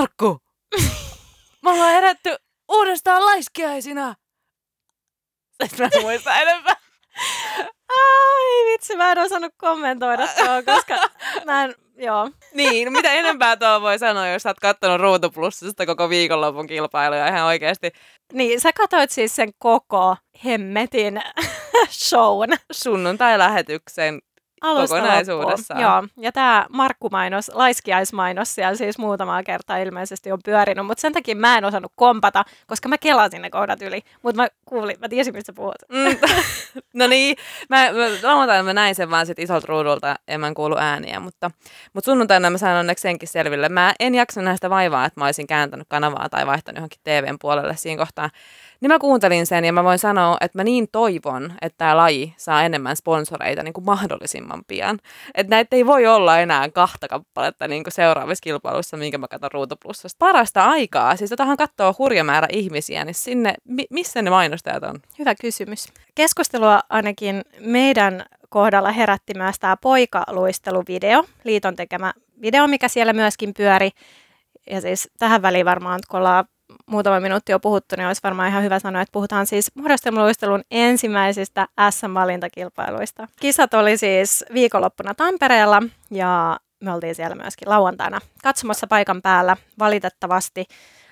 Markku, me ollaan herätty uudestaan laiskiaisina. Sitten mä en muista enempää. Ai vitsi, mä en osannut kommentoida tuo, koska mä en, joo. Niin, no mitä enempää tuo voi sanoa, jos sä oot kattonut Ruutu Plusista koko viikonlopun kilpailuja ihan oikeasti. Niin, sä katsoit siis sen koko hemmetin shown. Sunnuntai-lähetyksen Alusta kokonaisuudessaan. Joo, ja tämä Markku-mainos, laiskiaismainos siellä siis muutamaa kertaa ilmeisesti on pyörinyt, mutta sen takia mä en osannut kompata, koska mä kelasin ne kohdat yli, mutta mä kuulin, mä tiesin, mistä puhut. Mm. no niin, mä, mä, lauantaina mä näin sen vaan sit isolta ruudulta ja mä en kuulu ääniä, mutta, mutta sunnuntaina mä sain onneksi senkin selville. Mä en jaksa näistä vaivaa, että mä olisin kääntänyt kanavaa tai vaihtanut johonkin TVn puolelle siinä kohtaa. Niin mä kuuntelin sen ja mä voin sanoa, että mä niin toivon, että tämä laji saa enemmän sponsoreita niin kuin mahdollisimman pian. Että näitä ei voi olla enää kahta kappaletta niin kuin seuraavissa kilpailuissa, minkä mä katson Ruutuplussasta. Parasta aikaa, siis totahan katsoo hurja määrä ihmisiä, niin sinne, mi- missä ne mainostajat on? Hyvä kysymys. Keskustelua ainakin meidän kohdalla herätti myös tämä poikaluisteluvideo, liiton tekemä video, mikä siellä myöskin pyöri. Ja siis tähän väliin varmaan, kun ollaan muutama minuutti jo puhuttu, niin olisi varmaan ihan hyvä sanoa, että puhutaan siis muodostelmaluistelun ensimmäisistä SM-valintakilpailuista. Kisat oli siis viikonloppuna Tampereella ja me oltiin siellä myöskin lauantaina katsomassa paikan päällä. Valitettavasti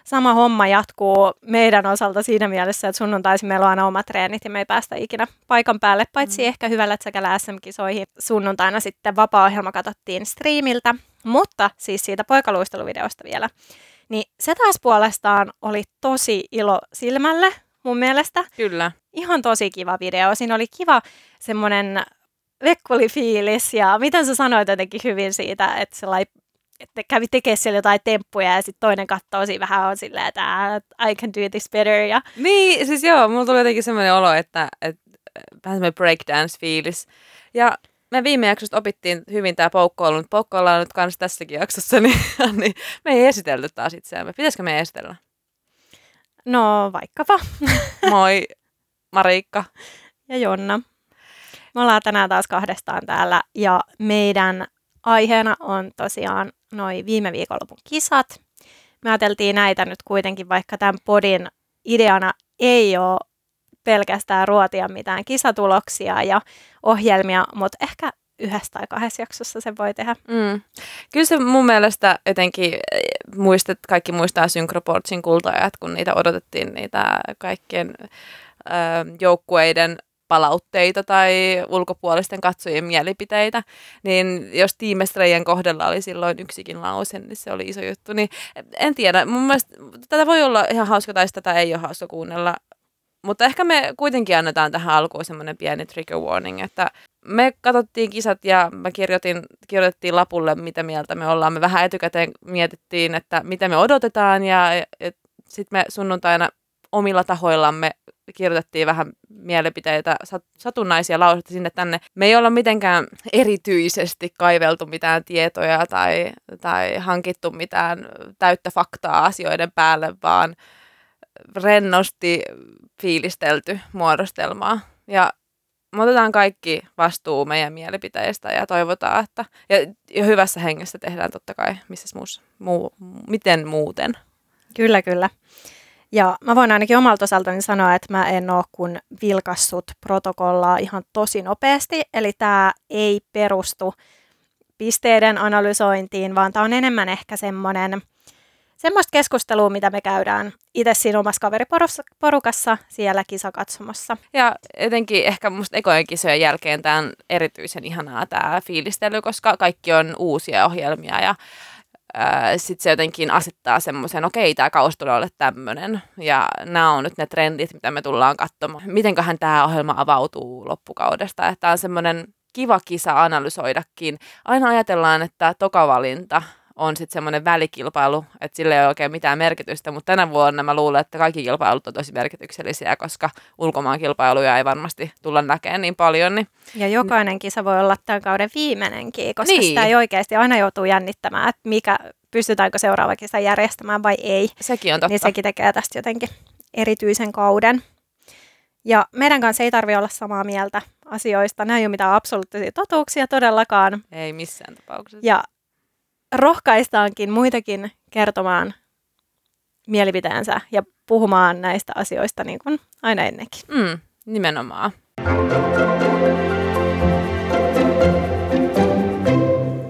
sama homma jatkuu meidän osalta siinä mielessä, että sunnuntaisin meillä on aina omat treenit ja me ei päästä ikinä paikan päälle, paitsi mm. ehkä hyvällä säkällä SM-kisoihin. Sunnuntaina sitten vapaa-ohjelma katsottiin striimiltä, mutta siis siitä poikaluisteluvideosta vielä. Niin se taas puolestaan oli tosi ilo silmälle mun mielestä. Kyllä. Ihan tosi kiva video. Siinä oli kiva semmoinen vekkolifiilis ja miten sä sanoit jotenkin hyvin siitä, että sellai, että kävi tekemään siellä jotain temppuja ja sitten toinen katsoo siinä vähän on silleen, että I can do this better. Ja... Niin, siis joo, mulla tuli jotenkin semmoinen olo, että, että vähän semmoinen breakdance-fiilis. Ja me viime jaksosta opittiin hyvin tämä poukkoilu, mutta poukkoilla on nyt kanssa tässäkin jaksossa, niin, niin me ei esitelty taas itseämme. Pitäisikö me esitellä? No vaikkapa. Moi, Mariikka. Ja Jonna. Me ollaan tänään taas kahdestaan täällä ja meidän aiheena on tosiaan noin viime viikonlopun kisat. Me ajateltiin näitä nyt kuitenkin, vaikka tämän podin ideana ei ole pelkästään ruotia mitään kisatuloksia ja ohjelmia, mutta ehkä yhdessä tai kahdessa jaksossa se voi tehdä. Mm. Kyllä se mun mielestä etenkin eh, muistat, kaikki muistaa Synchroportsin kultaajat, kun niitä odotettiin niitä kaikkien ö, joukkueiden palautteita tai ulkopuolisten katsojien mielipiteitä, niin jos tiimestreijän kohdalla oli silloin yksikin lause, niin se oli iso juttu. Niin en tiedä, mun mielestä tätä voi olla ihan hauska tai tätä ei ole hauska kuunnella mutta ehkä me kuitenkin annetaan tähän alkuun semmoinen pieni trigger warning, että me katsottiin kisat ja mä kirjoitin, kirjoitettiin lapulle, mitä mieltä me ollaan. Me vähän etukäteen mietittiin, että mitä me odotetaan ja, ja sitten me sunnuntaina omilla tahoillamme kirjoitettiin vähän mielipiteitä, satunnaisia lauseita sinne tänne. Me ei olla mitenkään erityisesti kaiveltu mitään tietoja tai, tai hankittu mitään täyttä faktaa asioiden päälle, vaan rennosti fiilistelty muodostelmaa. Ja me otetaan kaikki vastuu meidän mielipiteistä ja toivotaan, että ja, ja hyvässä hengessä tehdään totta kai, missä muussa, muu, miten muuten. Kyllä, kyllä. Ja mä voin ainakin omalta osaltani sanoa, että mä en ole kun vilkassut protokollaa ihan tosi nopeasti, eli tämä ei perustu pisteiden analysointiin, vaan tämä on enemmän ehkä semmoinen – semmoista keskustelua, mitä me käydään itse siinä omassa kaveriporukassa siellä kisakatsomassa. Ja etenkin ehkä musta ekojen kisojen jälkeen tämä on erityisen ihanaa tämä fiilistely, koska kaikki on uusia ohjelmia ja sitten se jotenkin asettaa semmoisen, okei, tämä kausi tulee olla tämmöinen, ja nämä on nyt ne trendit, mitä me tullaan katsomaan. Mitenköhän tämä ohjelma avautuu loppukaudesta, tämä on semmoinen kiva kisa analysoidakin. Aina ajatellaan, että tokavalinta on sitten semmoinen välikilpailu, että sille ei ole oikein mitään merkitystä, mutta tänä vuonna mä luulen, että kaikki kilpailut on tosi merkityksellisiä, koska ulkomaan kilpailuja ei varmasti tulla näkemään niin paljon. Niin... Ja jokainen kisa voi olla tämän kauden viimeinenkin, koska niin. sitä ei oikeasti aina joutuu jännittämään, että mikä, pystytäänkö seuraava kisa järjestämään vai ei. Sekin on totta. Niin sekin tekee tästä jotenkin erityisen kauden. Ja meidän kanssa ei tarvitse olla samaa mieltä asioista. Nämä ei ole mitään absoluuttisia totuuksia todellakaan. Ei missään tapauksessa. Ja rohkaistaankin muitakin kertomaan mielipiteensä ja puhumaan näistä asioista niin kuin aina ennenkin. Mm, nimenomaan.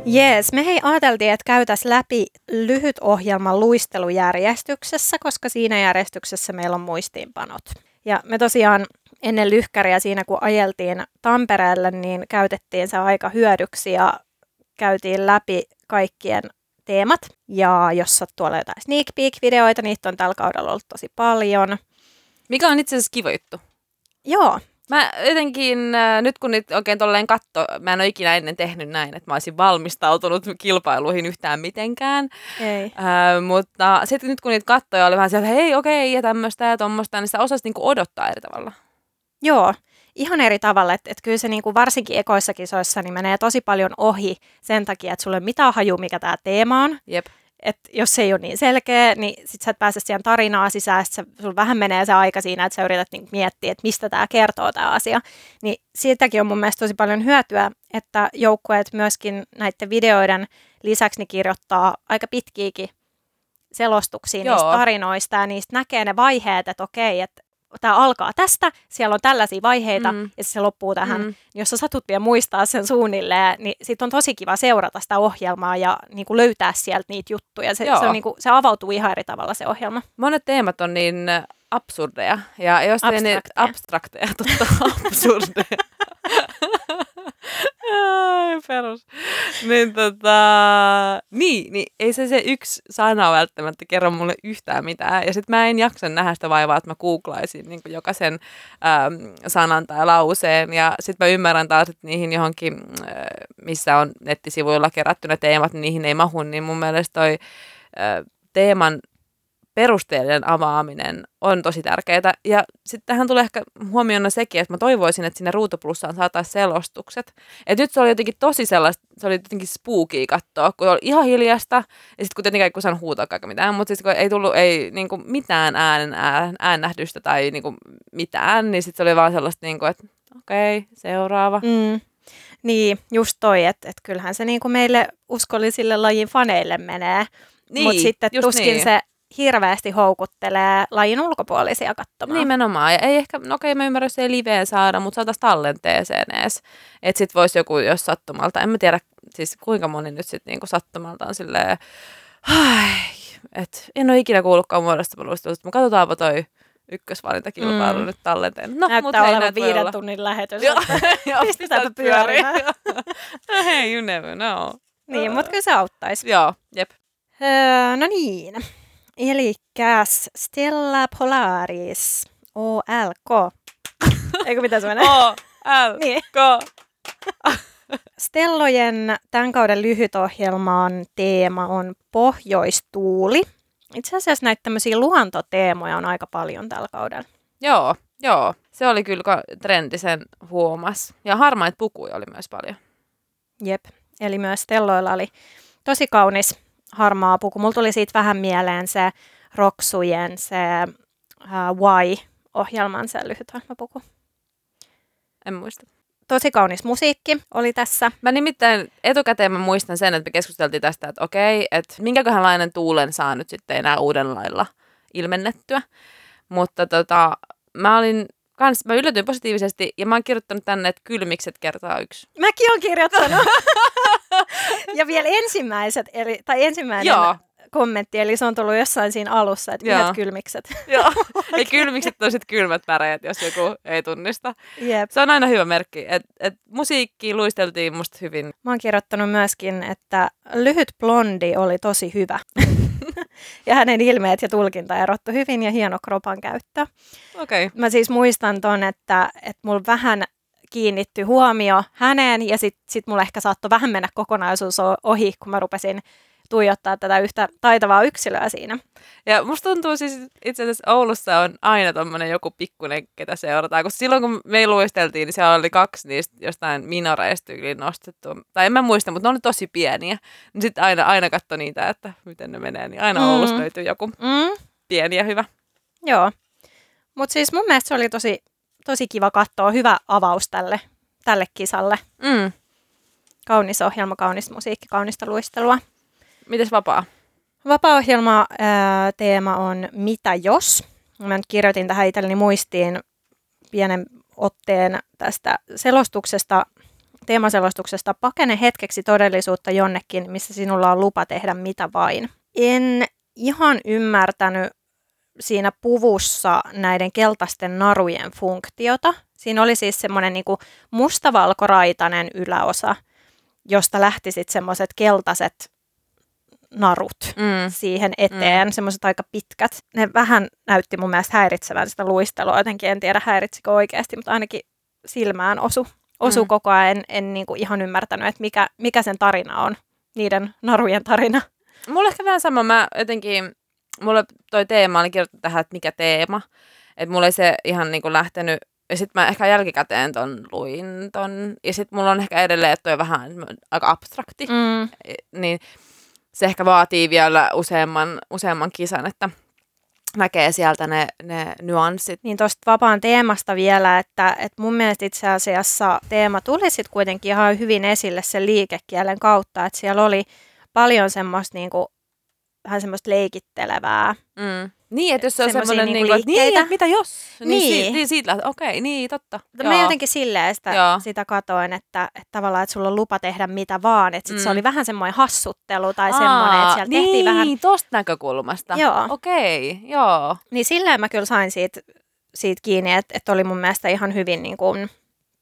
Jees, me hei ajateltiin, että käytäs läpi lyhyt ohjelma luistelujärjestyksessä, koska siinä järjestyksessä meillä on muistiinpanot. Ja me tosiaan ennen lyhkäriä siinä, kun ajeltiin Tampereelle, niin käytettiin se aika hyödyksi ja käytiin läpi kaikkien teemat. Ja jos sattuu olla jotain sneak peek-videoita, niitä on tällä kaudella ollut tosi paljon. Mikä on itse asiassa kiva juttu. Joo, Mä jotenkin, äh, nyt kun nyt oikein tolleen katto, mä en ole ikinä ennen tehnyt näin, että mä olisin valmistautunut kilpailuihin yhtään mitenkään. ei. Äh, mutta sitten nyt kun niitä kattoja oli vähän sieltä, hei okei, ja tämmöistä ja tuommoista, niin sitä osasi niinku odottaa eri tavalla. Joo, ihan eri tavalla. Että et kyllä se niinku varsinkin ekoissa kisoissa niin menee tosi paljon ohi sen takia, että sulla ei mitään haju, mikä tämä teema on. Jep. Et jos se ei ole niin selkeä, niin sit sä et pääse siihen tarinaa sisään, sit sulla vähän menee se aika siinä, että sä yrität niinku miettiä, että mistä tämä kertoo tämä asia. Niin siitäkin on mun mielestä tosi paljon hyötyä, että joukkueet myöskin näiden videoiden lisäksi niin kirjoittaa aika pitkiäkin selostuksia Joo. niistä tarinoista ja niistä näkee ne vaiheet, että okei, että tämä alkaa tästä, siellä on tällaisia vaiheita Mm. ja se loppuu tähän. Mm. Jos sä satut vielä muistaa sen suunnilleen, niin sit on tosi kiva seurata sitä ohjelmaa ja niin kuin löytää sieltä niitä juttuja. Se, Joo. se, on niin kuin, se avautuu ihan eri tavalla se ohjelma. Monet teemat on niin absurdeja. Ja jos ei ne Abstrakteja. abstrakteja, totta, absurdeja. Perus. Niin, tota, niin, niin ei se, se yksi sana välttämättä kerro mulle yhtään mitään. Ja sitten mä en jaksa nähdä sitä vaivaa, että mä googlaisin niin jokaisen äm, sanan tai lauseen. Ja sitten mä ymmärrän taas, että niihin johonkin, äh, missä on nettisivuilla kerätty ne teemat, niin niihin ei mahu. Niin mun mielestä toi äh, teeman perusteellinen avaaminen on tosi tärkeää. Ja sitten tähän tulee ehkä huomioon sekin, että mä toivoisin, että sinne ruutuplussaan saataisiin selostukset. Et nyt se oli jotenkin tosi sellaista, se oli jotenkin spookia katsoa, kun oli ihan hiljasta, ja sitten kun tietenkään kun saan huutaa kaiken mitään, mutta sitten kun ei tullut ei, niinku, mitään äänen ään, äännähdystä tai niinku, mitään, niin sitten se oli vaan sellaista, niinku, että okei, okay, seuraava. Mm. Niin, just toi, että et kyllähän se niin kuin meille uskollisille lajin faneille menee, Niin, mutta sitten tuskin niin. se hirveästi houkuttelee lajin ulkopuolisia katsomaan. Nimenomaan. Ja ei ehkä, no okei mä ymmärrän, jos ei liveen saada, mutta saataisiin tallenteeseen edes. Että sit voisi joku, jos sattumalta, en mä tiedä siis kuinka moni nyt sitten niinku sattumalta on silleen, ai, että en ole ikinä kuullutkaan muodostapaluista, mutta katsotaanpa toi ykkösvalintakilpailu Mm. nyt tallenteen. No, mut Näyttää hei, olevan viiden olla. tunnin lähetys. Joo, Pistetäänpä pyörimään. no hei, you never know. niin, mutta kyllä se auttaisi. Joo, jep. Öö, no niin. Eli Stella Polaris, OLK. Eikö mitä se menee? O, L, Niin. Stellojen tämän kauden lyhytohjelman teema on pohjoistuuli. Itse asiassa näitä tämmöisiä luontoteemoja on aika paljon tällä kaudella. Joo, joo. Se oli kyllä trendisen huomas. Ja harmaita pukuja oli myös paljon. Jep. Eli myös Stelloilla oli tosi kaunis harmaa puku. Mulla tuli siitä vähän mieleen se Roksujen, se uh, Why-ohjelman se lyhytohjelmapuku. En muista. Tosi kaunis musiikki oli tässä. Mä nimittäin etukäteen mä muistan sen, että me keskusteltiin tästä, että okei, että minkäköhänlainen tuulen saa nyt sitten enää uuden lailla ilmennettyä. Mutta tota, mä olin kans, mä yllätyin positiivisesti ja mä oon kirjoittanut tänne, että kylmikset kertaa yksi. Mäkin olen kirjoittanut. ja vielä ensimmäiset, eli, tai ensimmäinen Joo. kommentti, eli se on tullut jossain siinä alussa, että Joo. yhdet kylmikset. Joo. Ei kylmikset on sitten kylmät väreet, jos joku ei tunnista. Jep. Se on aina hyvä merkki, että et musiikki luisteltiin musta hyvin. Mä oon kirjoittanut myöskin, että lyhyt blondi oli tosi hyvä. ja hänen ilmeet ja tulkinta erottu hyvin ja hieno kropan käyttö. Okei. Okay. Mä siis muistan ton, että, että mulla vähän kiinnitty huomio häneen ja sitten sit mulla ehkä saattoi vähän mennä kokonaisuus ohi, kun mä rupesin tuijottaa tätä yhtä taitavaa yksilöä siinä. Ja musta tuntuu siis itse asiassa Oulussa on aina tommonen joku pikkunen, ketä seurataan. Kun silloin kun me luisteltiin, niin siellä oli kaksi niistä jostain minoreista tyyliin nostettu. Tai en mä muista, mutta ne oli tosi pieniä. Niin sitten aina, aina katso niitä, että miten ne menee. Niin aina Mm. Oulusta löytyy joku Mm, pieni ja hyvä. joo. Mutta siis mun mielestä se oli tosi, tosi kiva katsoa, hyvä avaus tälle, tälle kisalle. Mm. Kaunis ohjelma, kaunis musiikki, kaunista luistelua. Mites vapaa? Vapaa-ohjelma ää, teema on Mitä jos? Mä nyt kirjoitin tähän itselleni muistiin pienen otteen tästä selostuksesta, teemaselostuksesta. Pakene hetkeksi todellisuutta jonnekin, missä sinulla on lupa tehdä mitä vain. En ihan ymmärtänyt siinä puvussa näiden keltaisten narujen funktiota. Siinä oli siis semmoinen niin mustavalkoraitainen yläosa, josta lähti sitten semmoiset keltaiset narut mm. siihen eteen, mm. semmoiset aika pitkät. Ne vähän näytti mun mielestä häiritsevän sitä luistelua, jotenkin en tiedä häiritsikö oikeasti, mutta ainakin silmään osu, osu mm. koko ajan. En, en niin kuin ihan ymmärtänyt, että mikä, mikä sen tarina on, niiden narujen tarina. Mulla ehkä vähän sama, mä jotenkin, mulle toi teema oli kirjoittu tähän, että mikä teema. Että mulla ei se ihan niin kuin lähtenyt ja sitten mä ehkä jälkikäteen ton luin ton. Ja sitten mulla on ehkä edelleen, että toi vähän aika abstrakti. Mm. Niin se ehkä vaatii vielä useamman, useamman kisan, että näkee sieltä ne, ne nyanssit. Niin tuosta vapaan teemasta vielä, että, että mun mielestä itse asiassa teema tuli sitten kuitenkin ihan hyvin esille sen liikekielen kautta, että siellä oli paljon semmoista niinku, vähän semmoista leikittelevää. Mm. Niin, että jos se on semmoinen, niinku, niin, että, niin, että mitä jos? Niin, niin. Siitä, niin siitä okei, okay, niin, totta. Mutta mä jotenkin silleen sitä, sitä katoin, että, että tavallaan, että sulla on lupa tehdä mitä vaan. Että sit mm. se oli vähän semmoinen hassuttelu tai Aa, semmoinen, että siellä niin, tehtiin vähän... Niin, tosta näkökulmasta. Joo. Okei, okay, joo. Niin silleen mä kyllä sain siitä, siitä kiinni, että, että oli mun mielestä ihan hyvin niin kuin,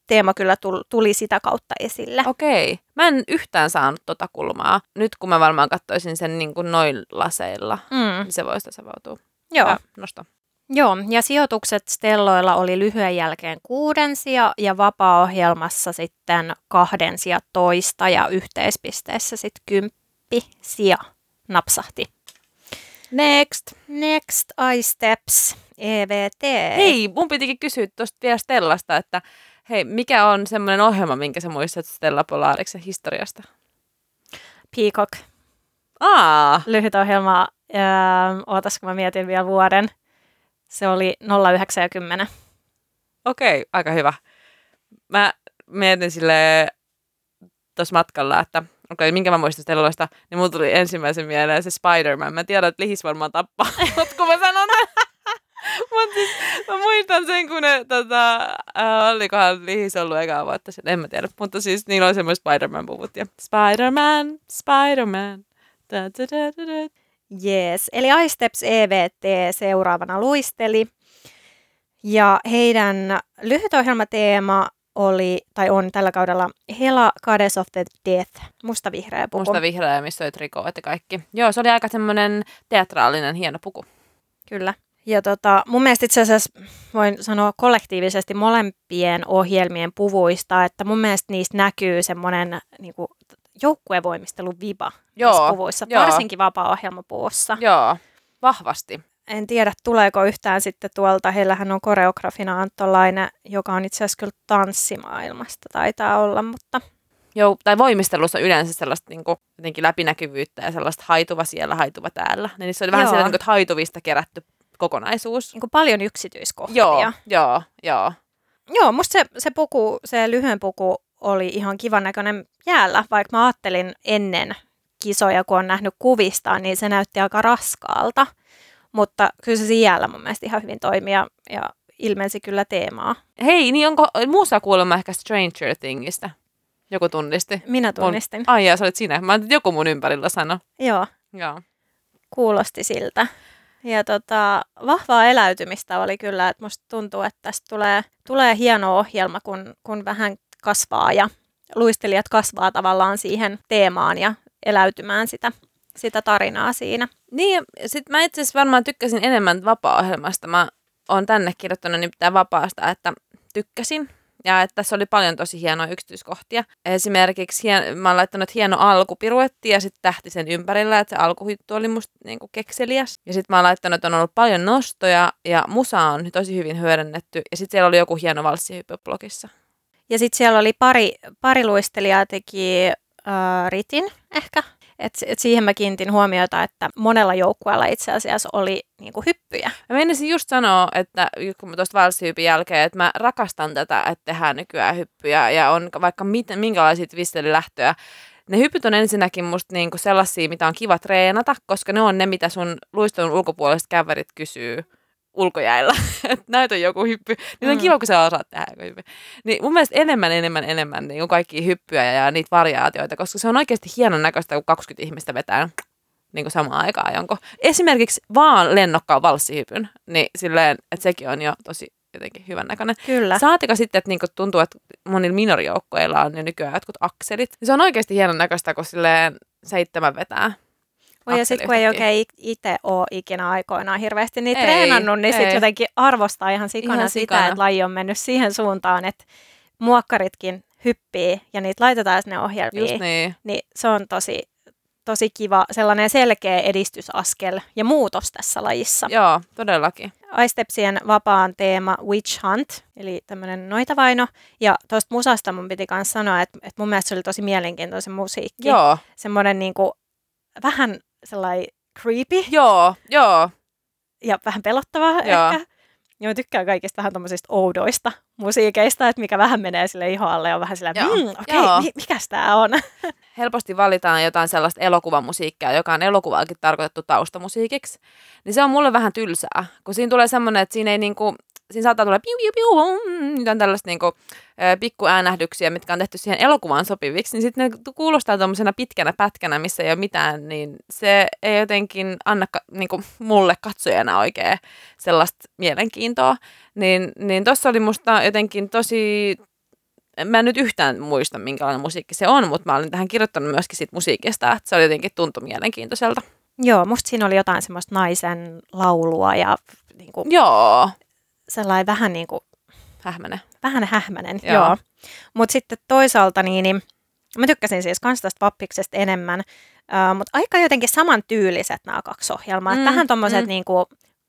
teema kyllä tuli sitä kautta esille. Okei. Mä en yhtään saanut tota kulmaa. Nyt kun mä varmaan katsoisin sen niin kuin noin laseilla, mm. niin se voisi tasavautua. Joo. Nosto. Joo, ja sijoitukset Stelloilla oli lyhyen jälkeen kuudensia ja vapaa-ohjelmassa sitten kahdensia toista ja yhteispisteessä sitten kymppi sija napsahti. Next. Next iSteps EVT. Hei, mun pitikin kysyä tuosta vielä Stellasta, että hei, mikä on semmoinen ohjelma, minkä sä muistat Stella Polariksen historiasta? Peacock. Aa. Lyhyt ohjelma Öö, ootas, kun mä mietin vielä vuoden. Se oli 0,90. Okei, okay, aika hyvä. Mä mietin sille tuossa matkalla, että okei, okay, minkä mä muistan Stelloista, niin mulla tuli ensimmäisen mieleen se Spider-Man. Mä tiedän, että lihis varmaan tappaa, mutta kun mä sanon Mutta siis mä muistan sen, kun ne, tota, äh, olikohan lihis ollut ekaa vuotta sitten, en mä tiedä. Mutta siis niillä oli semmoiset Spider-Man-puvut ja Spider-Man, Spider-Man. Da, da, da, da, da. Jees, eli iSteps EVT seuraavana luisteli. Ja heidän lyhytohjelmateema oli, tai on tällä kaudella Hela Goddess of the Death, musta-vihreä puku. Musta-vihreä, missä oli trikoot ja kaikki. Joo, se oli aika semmoinen teatraalinen, hieno puku. Kyllä. Ja tota, mun mielestä itse asiassa voin sanoa kollektiivisesti molempien ohjelmien puvuista, että mun mielestä niistä näkyy semmoinen niin kuin, joukkuevoimistelun viba joo, puvuissa, joo. varsinkin vapaa-ohjelmapuussa. Joo, vahvasti. En tiedä, tuleeko yhtään sitten tuolta. Heillähän on koreografina Antto Laine, joka on itse asiassa kyllä tanssimaailmasta, taitaa olla, mutta... Joo, tai voimistelussa yleensä sellaista niin kuin, jotenkin läpinäkyvyyttä ja sellaista haituva siellä, haituva täällä. Niin se oli vähän siellä niin kuin, haituvista kerätty kokonaisuus. Niin kuin paljon yksityiskohtia. Joo, joo, joo. Joo, musta se, se puku, se lyhyen puku oli ihan kivan näköinen jäällä, vaikka mä ajattelin ennen kisoja, kun on nähnyt kuvista, niin se näytti aika raskaalta. Mutta kyllä se jäällä mun mielestä ihan hyvin toimii ja, ja ilmensi kyllä teemaa. Hei, niin onko muussa kuulemma ehkä Stranger Thingistä? Joku tunnisti? Minä tunnistin. Ai ja sä olit sinä. Mä joku mun ympärillä sano. Joo. Joo. Kuulosti siltä. Ja tota, vahvaa eläytymistä oli kyllä, että musta tuntuu, että tästä tulee, tulee hieno ohjelma, kun, kun vähän kasvaa ja luistelijat kasvaa tavallaan siihen teemaan ja eläytymään sitä, sitä tarinaa siinä. Niin, sit mä itse asiassa varmaan tykkäsin enemmän vapaa-ohjelmasta. Mä oon tänne kirjoittanut nimittäin vapaasta, että tykkäsin. Ja että tässä oli paljon tosi hienoja yksityiskohtia. Esimerkiksi hien, mä oon laittanut hieno alkupiruetti ja sitten tähti sen ympärillä, että se alkuhyttu oli musta niinku kekseliäs. Ja sitten mä oon laittanut, että on ollut paljon nostoja ja musa on tosi hyvin hyödynnetty. Ja sitten siellä oli joku hieno valssihyppy blogissa. Ja sitten siellä oli pari, pari luistelijaa teki äh, ritin ehkä. Et, et siihen mä kiinnitin huomiota, että monella joukkueella itse asiassa oli niinku hyppyjä. Mä menisin just sanoa, että kun mä tuosta valssihypin jälkeen, että mä rakastan tätä, että tehdään nykyään hyppyjä ja on vaikka mit, minkälaisia tvistelilähtöjä, ne hypyt on ensinnäkin musta niinku sellaisia, mitä on kiva treenata, koska ne on ne, mitä sun luiston ulkopuoliset käverit kysyy ulkojäillä. että näytä joku hyppy. Niin on Mm. kiva, kun sä osaat tehdä joku hyppy. Niin mun mielestä enemmän, enemmän, enemmän niin kaikki hyppyjä ja, ja niitä variaatioita, koska se on oikeasti hienon näköistä, kun 20 ihmistä vetää niin kuin samaan aikaan jonkun. Esimerkiksi vaan lennokkaan valssihypyn, niin silleen, että sekin on jo tosi jotenkin hyvän näköinen. Kyllä. Saatika sitten, että niinku tuntuu, että monilla minorijoukkoilla on jo nykyään jotkut akselit. Se on oikeasti hienon näköistä, kun silleen seitsemän vetää. Oi, ja sitten kun ei oikein itse ole ikinä aikoinaan hirveästi niitä Ei, treenannut, niin sitten jotenkin arvostaa ihan sikana Ihan sitä, sikana. että laji on mennyt siihen suuntaan, että muokkaritkin hyppii ja niitä laitetaan sinne ohjelmiin. Just niin. Niin se on tosi, tosi kiva, sellainen selkeä edistysaskel ja muutos tässä lajissa. Joo, todellakin. iStepsien vapaan teema Witch Hunt, eli tämmöinen noitavaino. Ja tuosta musasta mun piti myös sanoa, että, että mun mielestä se oli tosi mielenkiintoinen musiikki. Joo, Semmoinen niinku, vähän sellainen creepy joo, joo. ja vähän pelottava Joo. ehkä. Ja mä tykkään kaikista vähän tommosista oudoista musiikeista, että mikä vähän menee sille ihoalle ja on vähän sillä, Joo. mm, okei, okay, mi- mikäs tää on? Helposti valitaan jotain sellaista elokuvamusiikkia, joka on elokuvaakin tarkoitettu taustamusiikiksi. Niin se on mulle vähän tylsää, kun siinä tulee semmoinen, että siinä ei niinku, siinä saattaa tulla piu piu piu, jotain tällaista niinku, ö, pikkuäänähdyksiä, mitkä on tehty siihen elokuvaan sopiviksi, niin sitten ne kuulostaa tuommoisena pitkänä pätkänä, missä ei ole mitään, niin se ei jotenkin anna ka- niinku, mulle katsojana oikein sellaista mielenkiintoa. Niin, niin tuossa oli musta jotenkin tosi mä en nyt yhtään muista, minkälainen musiikki se on, mutta mä olin tähän kirjoittanut myöskin siitä musiikista, että se oli jotenkin tuntui mielenkiintoiselta. Joo, musta siinä oli jotain semmoista naisen laulua ja niinku, Joo, sellainen vähän niin kuin hähmäne. vähän hähmänen, Joo. joo. Mutta sitten toisaalta niin, niin mä tykkäsin siis kans tästä Vappiksesta enemmän, uh, mutta aika jotenkin samantyyliset nämä kaksi ohjelmaa. Mm, vähän tommoset mm. mm. niinku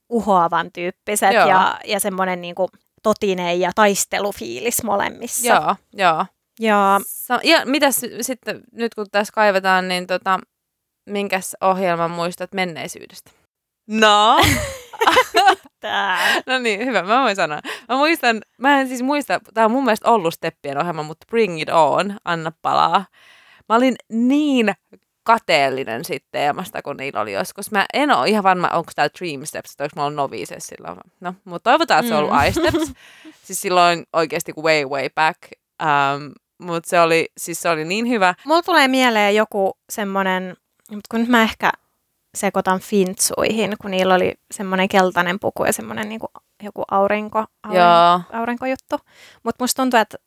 uhoavan tyyppiset Joo. ja, ja semmoinen niinku totinen ja taistelufiilis molemmissa. Joo, joo. Ja Sa- ja mitäs sitten, nyt kun tässä kaivetaan, niin tota, minkäs ohjelman muistat menneisyydestä? No, tää. no niin, hyvä, mä voin sanoa. Mä muistan, mä en siis muista, tää on mun mielestä ollut Steppien ohjelma, mutta Bring It On, anna palaa. Mä olin niin kateellinen siitä teemasta, kun niillä oli joskus. Mä en ole ihan varma, onko tämä Dream Steps, tai onko mä ollut novice silloin. No, mutta toivotaan, että se on ollut Mm. iSteps. siis silloin oikeasti way, way back. Um, mutta se oli, siis se oli niin hyvä. Mulla tulee mieleen joku semmoinen, mutta kun nyt mä ehkä sekoitan fintsuihin, kun niillä oli semmoinen keltainen puku ja semmoinen niinku joku aurinko, aurinko, aurinkojuttu. Mutta musta tuntuu, että,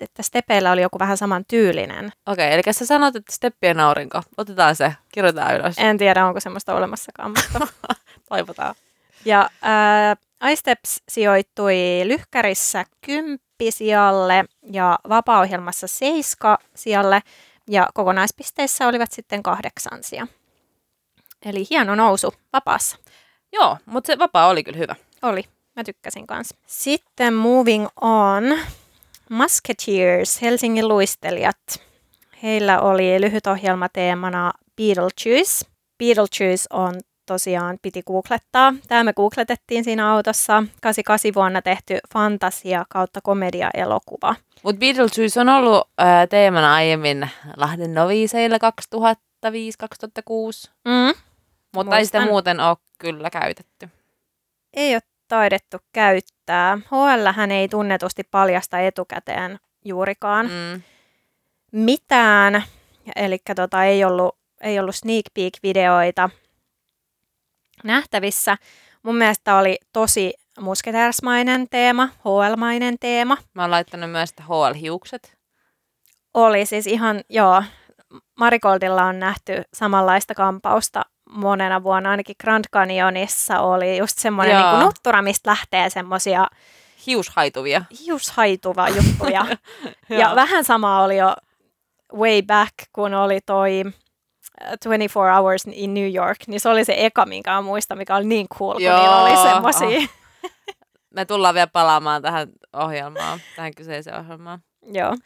että Stepeillä oli joku vähän saman tyylinen. Okei, eli sä sanot, että Steppien aurinko. Otetaan se, kirjoitetaan ylös. En tiedä, onko semmoista olemassakaan, mutta Toivotaan. Ja äh, iSteps sijoittui lyhkärissä kymppisijalle ja vapaa-ohjelmassa seiska sijalle ja kokonaispisteissä olivat sitten kahdeksansia. Eli hieno nousu vapaassa. Joo, mutta se vapaa oli kyllä hyvä. Oli. Mä tykkäsin kanssa. Sitten moving on. Musketeers, Helsingin luistelijat. Heillä oli lyhyt ohjelma teemana Beetlejuice. Beetlejuice on tosiaan, piti googlettaa. Tämä me googletettiin siinä autossa. 88 vuonna tehty fantasia kautta komedia-elokuva. Mutta Beetlejuice on ollut ää, teemana aiemmin Lahden noviiseilla 2005-2006. Mm. Mutta ei sitä muuten ole kyllä käytetty. Ei ole taidettu käyttää. HL hän ei tunnetusti paljasta etukäteen juurikaan. Mm. mitään, eli tota, ei, ollut, ei ollut sneak peek-videoita nähtävissä. Mun mielestä oli tosi musketersmainen teema, HL-mainen teema. Mä oon laittanut myös HL-hiukset. Oli siis ihan, joo, Marikoldilla on nähty samanlaista kampausta monena vuonna, ainakin Grand Canyonissa oli just semmoinen niin nuttura, mistä lähtee semmoisia Hiushaituvia. hiushaituva juttuja. ja vähän sama oli jo way back, kun oli toi äh, 24 Hours in New York, niin se oli se eka, minkä mä muistan, mikä oli niin cool, kun Joo, niillä oli semmosia. Me tullaan vielä palaamaan tähän ohjelmaan, tähän kyseiseen ohjelmaan. Joo.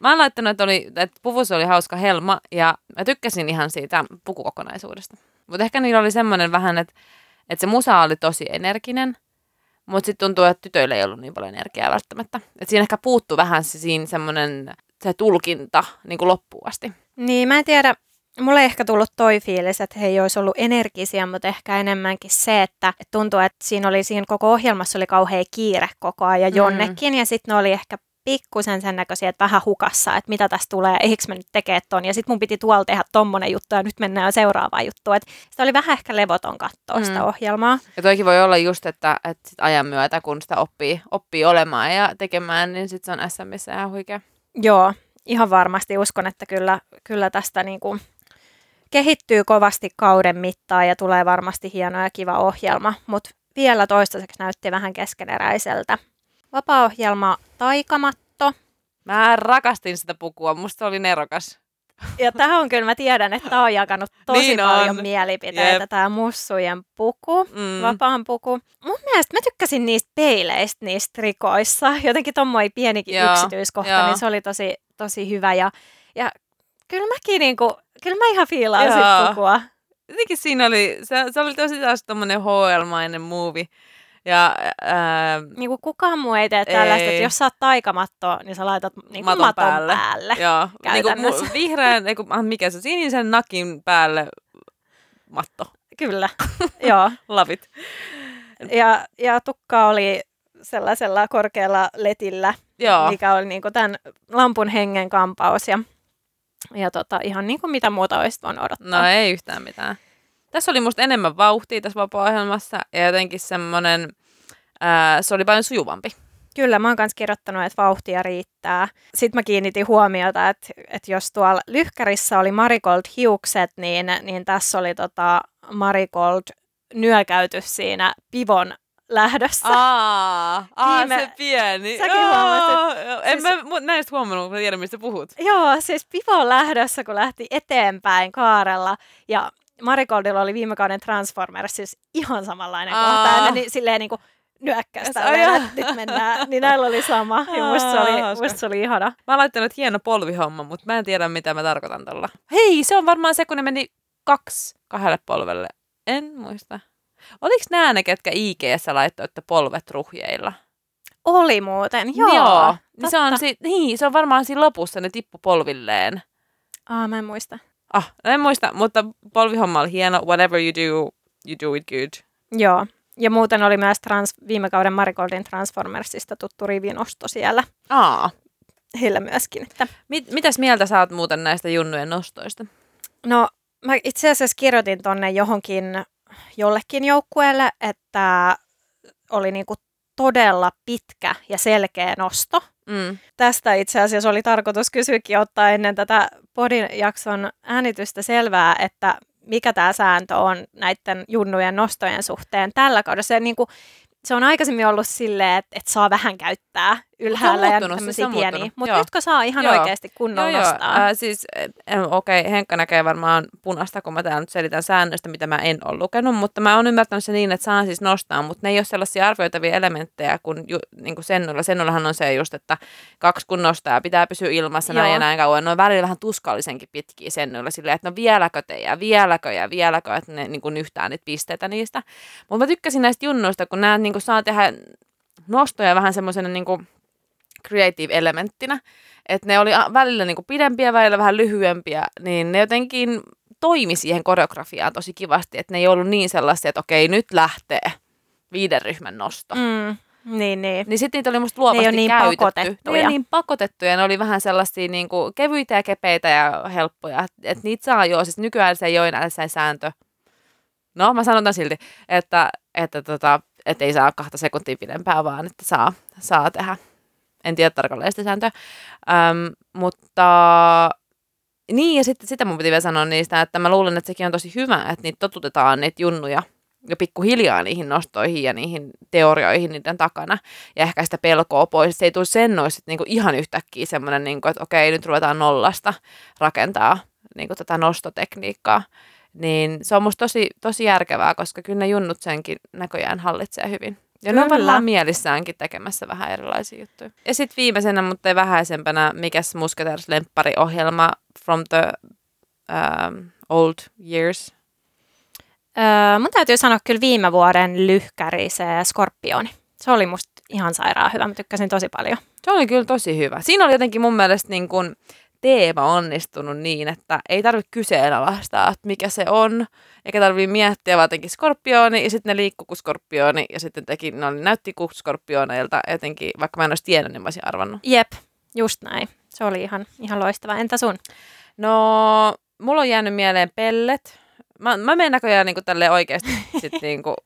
Mä oon laittanut, että, oli, että puvussa oli hauska helma ja mä tykkäsin ihan siitä pukukokonaisuudesta. Mutta ehkä niillä oli semmoinen vähän, että, että se musa oli tosi energinen, mutta sitten tuntuu, että tytöillä ei ollut niin paljon energiaa välttämättä. Et siinä ehkä puuttuu vähän se siinä semmoinen se tulkinta niin kuin loppuun asti. Niin, mä en tiedä, mulle ei ehkä tullut toi fiilis, että he ei olisi ollut energisiä, mutta ehkä enemmänkin se, että, että tuntuu, että siinä oli siinä koko ohjelmassa oli kauhean kiire koko ajan jonnekin, mm. ja sitten ne oli ehkä pikkusen sen näköisiä, että vähän hukassa, että mitä tästä tulee, eikö mä nyt tekee ton. Ja sitten mun piti tuolla tehdä tommonen juttu ja nyt mennään seuraavaan juttuun. Että sitä oli vähän ehkä levoton katsoa mm. sitä ohjelmaa. Ja toikin voi olla just, että, että sit ajan myötä, kun sitä oppii, oppii olemaan ja tekemään, niin sitten se on SMissä ihan huikea. Joo, ihan varmasti uskon, että kyllä, kyllä tästä niin kuin kehittyy kovasti kauden mittaan ja tulee varmasti hieno ja kiva ohjelma, mutta vielä toistaiseksi näytti vähän keskeneräiseltä. Vapaa-ohjelma Taikamatto. Mä rakastin sitä pukua, musta oli nerokas. Ja tämä on kyllä, mä tiedän, että tämä on jakanut tosi niin paljon on. mielipiteitä, tämä mussujen puku, mm. vapaan puku. Mun mielestä mä tykkäsin niistä peileistä niistä rikoissa. Jotenkin tommoinen pienikin Joo, yksityiskohta, Joo. niin se oli tosi, tosi hyvä. Ja, ja kyllä mäkin niinku, kyllä mä ihan fiilaan sit pukua. Jotenkin siinä oli, se, se oli tosi taas tommonen HL-mainen movie. Ja, ää, niin kuin kukaan muu ei tee tällaista, ei. että jos sä oot taikamatto, niin sä laitat niin maton, maton päälle. päälle Joo, niin kuin vihreän, ei kun, ah, mikä se, sinisen nakin päälle matto. Kyllä, joo. Lavit. Ja, ja tukka oli sellaisella korkealla letillä, joo. mikä oli niin kuin tämän lampun hengen kampaus. Ja, ja tota, ihan niin kuin mitä muuta olisi voinut odottaa. No ei yhtään mitään. Tässä oli musta enemmän vauhtia tässä vapaa-ohjelmassa ja jotenkin semmoinen, ää, se oli paljon sujuvampi. Kyllä, mä oon myös kirjoittanut, että vauhtia riittää. Sitten mä kiinnitin huomiota, että, että jos tuolla lyhkärissä oli Marigold hiukset, niin, niin tässä oli tota Marigold nyökäyty siinä pivon lähdössä. Aa, aa Viime... se pieni. Säkin huomasit. En siis... mä näistä huomannut, mutta tiedän, mistä puhut. Joo, siis pivon lähdössä, kun lähti eteenpäin kaarella. Ja Marikoldilla oli viime kauden Transformers, siis ihan samanlainen Aa. kohta. Niin, silleen niin kuin että nyt mennään. Niin näillä oli sama. Ja musta se oli, musta se oli ihana. Mä oon laittanut hieno polvihomma, mutta mä en tiedä, mitä mä tarkoitan tällä. Hei, se on varmaan se, kun ne meni kaksi kahdelle polvelle. En muista. Oliko nämä ne, ketkä IG-ssä laittoitte polvet ruhjeilla? Oli muuten, joo. joo. Niin se, on si- niin, se on varmaan siinä lopussa, ne tippu polvilleen. Aa, mä en muista. Ah, en muista, mutta polvihomma oli hieno. Whatever you do, you do it good. Joo. Ja muuten oli myös trans, viime kauden Marigoldin Transformersista tuttu rivinosto siellä. Aa. Heillä myöskin. Että. Mit, mitäs mieltä saat muuten näistä junnujen nostoista? No, mä itse asiassa kirjoitin tonne johonkin jollekin joukkueelle, että oli niinku todella pitkä ja selkeä nosto. Mm. Tästä itse asiassa oli tarkoitus kysyäkin ottaa ennen tätä podin jakson äänitystä selvää, että mikä tämä sääntö on näiden junnujen nostojen suhteen tällä kaudella. Se, niin kuin, se on aikaisemmin ollut silleen, että, että saa vähän käyttää ylhäällä ja tämmöisiä pieniä. Mutta nytkö saa ihan joo. oikeasti kunnolla joo, nostaa? Joo. Äh, siis, okei, okay, Henkka näkee varmaan punasta, kun mä täällä nyt selitän säännöistä, mitä mä en ole lukenut, mutta mä oon ymmärtänyt se niin, että saa siis nostaa, mutta ne ei ole sellaisia arvioitavia elementtejä kuin, ju, niin kuin sennulla. Sennullahan on se just, että kaksi kun nostaa pitää pysyä ilmassa joo. näin ja näin kauan. Ne on välillä vähän tuskallisenkin pitkiä sennuilla silleen, että no vieläkö te ja vieläkö ja vieläkö, että ne niin kuin yhtään niitä pisteitä niistä. Mutta mä tykkäsin näistä junnuista, kun nämä niin kuin saa tehdä nostoja vähän semmoisena niin kuin, creative elementtinä, että ne oli välillä niin kuin pidempiä, välillä vähän lyhyempiä, niin ne jotenkin toimi siihen koreografiaan tosi kivasti, että ne ei ollut niin sellaisia, että okei, nyt lähtee viiden ryhmän nosto. Mm. Niin, niin. Niin sitten niitä oli musta luovasti ne niin käytetty. Pakotettuja. Ne niin pakotettuja. Ne oli vähän sellaisia niin kuin kevyitä ja kepeitä ja helppoja. Että niitä saa jo. Siis nykyään se ei ole enää se sääntö. No, mä sanon silti, että, että, tota, että ei saa kahta sekuntia pidempää, vaan että saa, saa tehdä en tiedä tarkalleen sitä sääntöä. Öm, mutta niin, ja sitten sitä mun piti vielä sanoa niistä, että mä luulen, että sekin on tosi hyvä, että niitä totutetaan, niitä junnuja, jo pikkuhiljaa niihin nostoihin ja niihin teorioihin niiden takana. Ja ehkä sitä pelkoa pois. Se ei tule sen noissa niinku ihan yhtäkkiä semmoinen, niinku, että okei, nyt ruvetaan nollasta rakentaa niinku tätä nostotekniikkaa. Niin se on musta tosi, tosi järkevää, koska kyllä ne junnut senkin näköjään hallitsee hyvin. Ja ne on varmaan mielissäänkin tekemässä vähän erilaisia juttuja. Ja sitten viimeisenä, mutta ei vähäisempänä, mikäs Musketeers ohjelma From the um, Old Years? Öö, mun täytyy sanoa kyllä viime vuoden lyhkäri se Skorpioni. Se oli musta ihan sairaan hyvä. Mä tykkäsin tosi paljon. Se oli kyllä tosi hyvä. Siinä oli jotenkin mun mielestä niin kuin teema onnistunut niin, että ei tarvitse kyseenalaistaa, että mikä se on, eikä tarvitse miettiä, vaan jotenkin skorpioni, ja sitten ne liikkuu kuin skorpioni, ja sitten teki, ne oli, näytti kuin skorpioneilta, jotenkin, vaikka mä en olisi tiennyt, niin mä olisin arvannut. Jep, just näin. Se oli ihan, ihan loistava. Entä sun? No, mulla on jäänyt mieleen pellet. Mä, mä menen näköjään niin tälle oikeasti sit niin kuin,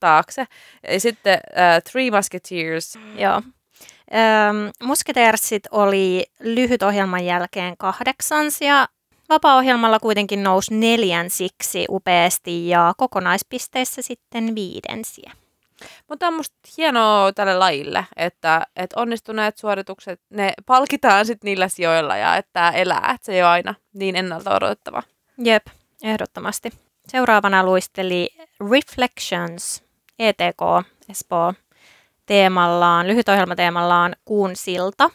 taakse. Ja sitten uh, Three Musketeers. Joo. Öm, Musketeersit oli lyhyt ohjelman jälkeen kahdeksans ja vapaa-ohjelmalla kuitenkin nousi neljänsiksi upeasti ja kokonaispisteissä sitten viidensiä. Mutta on musta hienoa tälle lajille, että, että onnistuneet suoritukset, ne palkitaan sitten niillä sijoilla ja että elää, että se ei ole aina niin ennalta odotettava. Jep, ehdottomasti. Seuraavana luisteli Reflections, ETK, Espoo, teemallaan, lyhytohjelmateemallaan Kuun silta.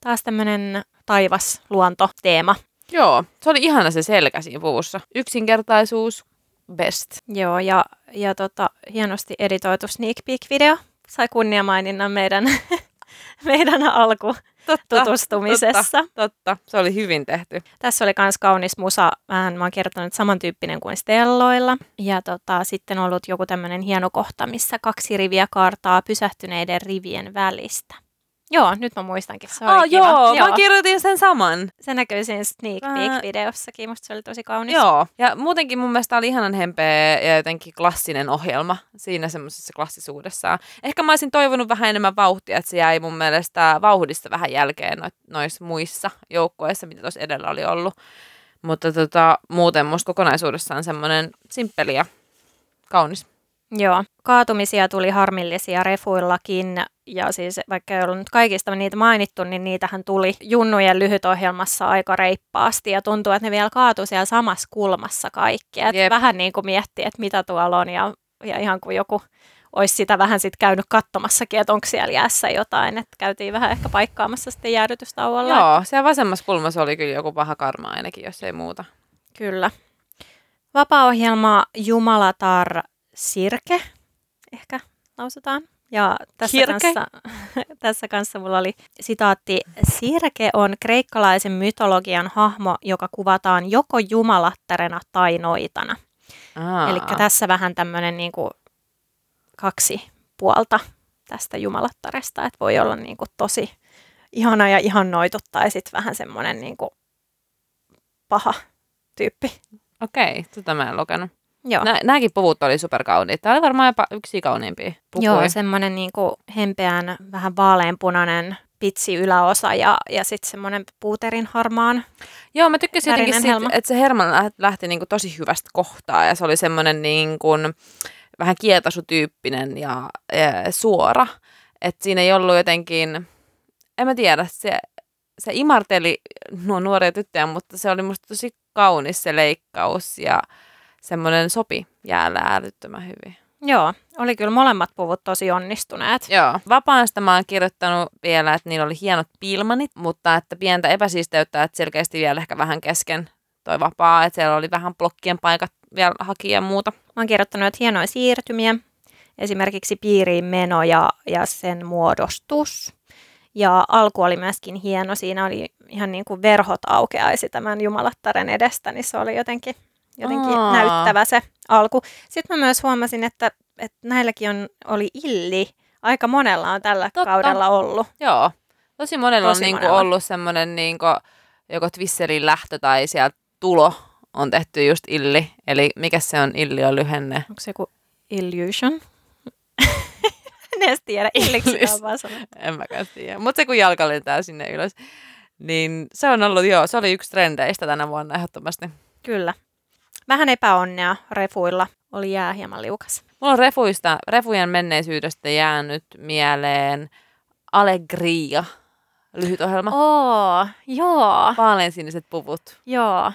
Taas tämmöinen taivas luonto-teema. Joo, se oli ihana se selkä siinä puvussa. Yksinkertaisuus, best. Joo, ja, ja tota, hienosti editoitu sneak peek-video sai kunniamaininnan meidän, meidän alku totta, tutustumisessa. Totta, totta, se oli hyvin tehty. Tässä oli myös kaunis musa, vähän mä oon kertonut samantyyppinen kuin Stelloilla. Ja tota, sitten ollut joku tämmöinen hieno kohta, missä kaksi riviä kaartaa pysähtyneiden rivien välistä. Joo, nyt mä muistankin. Se oli oh, kiva. joo, joo, mä kirjoitin sen saman. Se näkyy siinä sneak peek-videossakin. Musta se oli tosi kaunis. Joo, ja muutenkin mun mielestä oli ihanan hempeä ja jotenkin klassinen ohjelma siinä semmoisessa klassisuudessaan. Ehkä mä olisin toivonut vähän enemmän vauhtia, että se jäi mun mielestä vauhdista vähän jälkeen no, noissa muissa joukkoissa, mitä tuossa edellä oli ollut. Mutta tota, muuten musta kokonaisuudessaan semmoinen simppeli ja kaunis. Joo, kaatumisia tuli harmillisia refuillakin, ja siis vaikka ei ollut nyt kaikista niitä mainittu, niin niitähän tuli junnujen lyhytohjelmassa aika reippaasti, ja tuntuu, että ne vielä kaatu siellä samassa kulmassa kaikki. Et vähän niin kuin miettii, että mitä tuolla on, ja, ja ihan kuin joku olisi sitä vähän sitten käynyt katsomassakin, että onko siellä jäässä jotain, että käytiin vähän ehkä paikkaamassa sitten jäädytystauolla. Joo, siellä vasemmassa kulmassa oli kyllä joku paha karma ainakin, jos ei muuta. Kyllä. Vapaa-ohjelma Jumalatar Sirke, ehkä lausutaan. Ja tässä kanssa, tässä kanssa mulla oli sitaatti, Sirke on kreikkalaisen mytologian hahmo, joka kuvataan joko jumalattarena tai noitana. Eli tässä vähän tämmöinen niin kuin kaksi puolta tästä jumalattaresta, että voi olla niin kuin tosi ihana ja ihan noitu tai sitten vähän semmoinen niin kuin paha tyyppi. Okei, tota mä en lukenut. Joo. Nä, nämäkin puvut oli superkauniita. Tämä oli varmaan jopa yksi kauniimpia pukuja. Joo, semmoinen niin hempeän, vähän vaaleanpunainen pitsi yläosa ja, ja sitten semmoinen puuterin harmaan Joo, mä tykkäsin jotenkin siitä, että se herma lähti niin kuin tosi hyvästä kohtaa ja se oli semmoinen niin kuin, vähän kietasutyyppinen ja, ja suora. Että siinä ei ollut jotenkin, en mä tiedä, se, se imarteli nuo nuoria tyttöjä, mutta se oli musta tosi kaunis se leikkaus ja semmoinen sopi jäällä älyttömän hyvin. Joo, oli kyllä molemmat puvut tosi onnistuneet. Joo. Vapaasta mä oon kirjoittanut vielä, että niillä oli hienot pilmanit, mutta että pientä epäsiisteyttä, että selkeästi vielä ehkä vähän kesken toi vapaa, että siellä oli vähän blokkien paikat vielä haki ja muuta. Mä oon kirjoittanut, että hienoja siirtymiä, esimerkiksi piiriin meno ja, ja sen muodostus. Ja alku oli myöskin hieno, siinä oli ihan niin kuin verhot aukeaisi tämän Jumalattaren edestä, niin se oli jotenkin jotenkin Aa. näyttävä se alku. Sitten mä myös huomasin, että, että näilläkin on, oli illi. Aika monella on tällä Totta. kaudella ollut. Joo, tosi monella tosi on niinku monella. ollut semmoinen niinku, joko Twisserin lähtö tai sieltä tulo on tehty just illi. Eli mikä se on illi on lyhenne? Onko se joku illusion? en edes tiedä, illiksi on vaan En mäkään tiedä. Mutta se kun jalka lentää sinne ylös. Niin se on ollut, joo, se oli yksi trendeistä tänä vuonna ehdottomasti. Kyllä. Vähän epäonnea refuilla. Oli jää hieman liukas. Mulla on refuista, refujen menneisyydestä jäänyt mieleen Allegria, lyhyt ohjelma. Oo, joo. Vaaleansiniset puvut. Joo.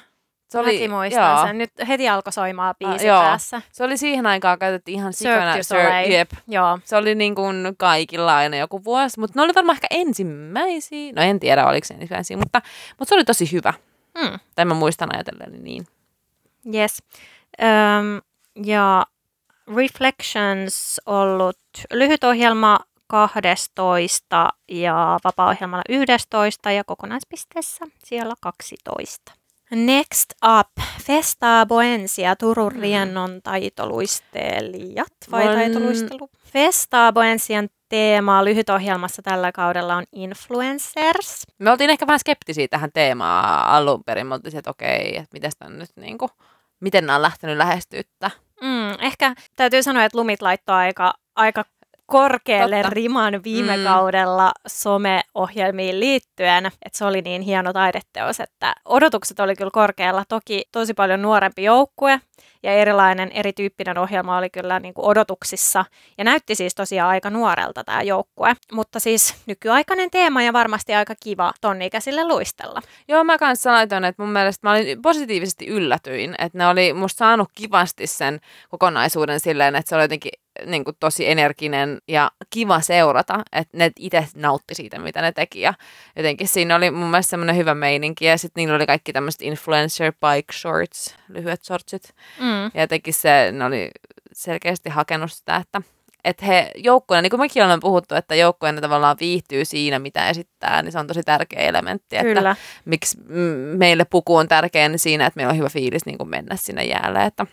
Se oli, Mäkin muistan joo. sen. Nyt heti alkoi soimaan biisi uh, päässä. Se oli siihen aikaan käytettiin ihan sikana. Cirque Jep. Joo. Se oli niin kuin kaikilla aina joku vuosi, mutta ne oli varmaan ehkä ensimmäisiä. No en tiedä, oliko se ensimmäisiä, mutta, mutta se oli tosi hyvä. Mm. Tai mä muistan ajatellen niin. Yes. Öm, ja Reflections ollut lyhyt ohjelma 12 ja vapaa-ohjelmalla 11 ja kokonaispisteessä siellä 12. Next up, Festa Boensia, Turun Mm. riennon taitoluistelijat vai Mun- taitoluistelu? Festa Boensian teema lyhytohjelmassa tällä kaudella on influencers. Me oltiin ehkä vähän skeptisiä tähän teemaan alun perin. Me oltiin, se, että okei, että miten tämä nyt niin kuin, miten nämä on lähtenyt lähestyttää. Mm, ehkä täytyy sanoa, että Lumit laittoi aika, aika korkealle Totta. riman viime Mm. kaudella some-ohjelmiin liittyen, että se oli niin hieno taideteos, että odotukset oli kyllä korkealla. Toki tosi paljon nuorempi joukkue ja erilainen, erityyppinen ohjelma oli kyllä niin kuin odotuksissa ja näytti siis tosiaan aika nuorelta tämä joukkue. Mutta siis nykyaikainen teema ja varmasti aika kiva tonni-ikäisille luistella. Joo, mä kanssa laitoin, että mun mielestä mä olin positiivisesti yllätyin, että ne oli musta saanut kivasti sen kokonaisuuden silleen, että se oli jotenkin niin kuin tosi energinen ja kiva seurata, että ne itse nautti siitä, mitä ne teki ja jotenkin siinä oli mun mielestä semmoinen hyvä meininki ja sitten niillä oli kaikki tämmöiset influencer bike shorts, lyhyet shortsit Mm. Ja jotenkin se, ne oli selkeästi hakenut sitä, että että he joukkueena, niin kuin mekin ollaan puhuttu, että joukkueena tavallaan viihtyy siinä, mitä esittää, niin se on tosi tärkeä elementti. Että Kyllä. miksi mm, meille puku on tärkeä niin siinä, että meillä on hyvä fiilis niin kuin mennä sinne jäälle. Että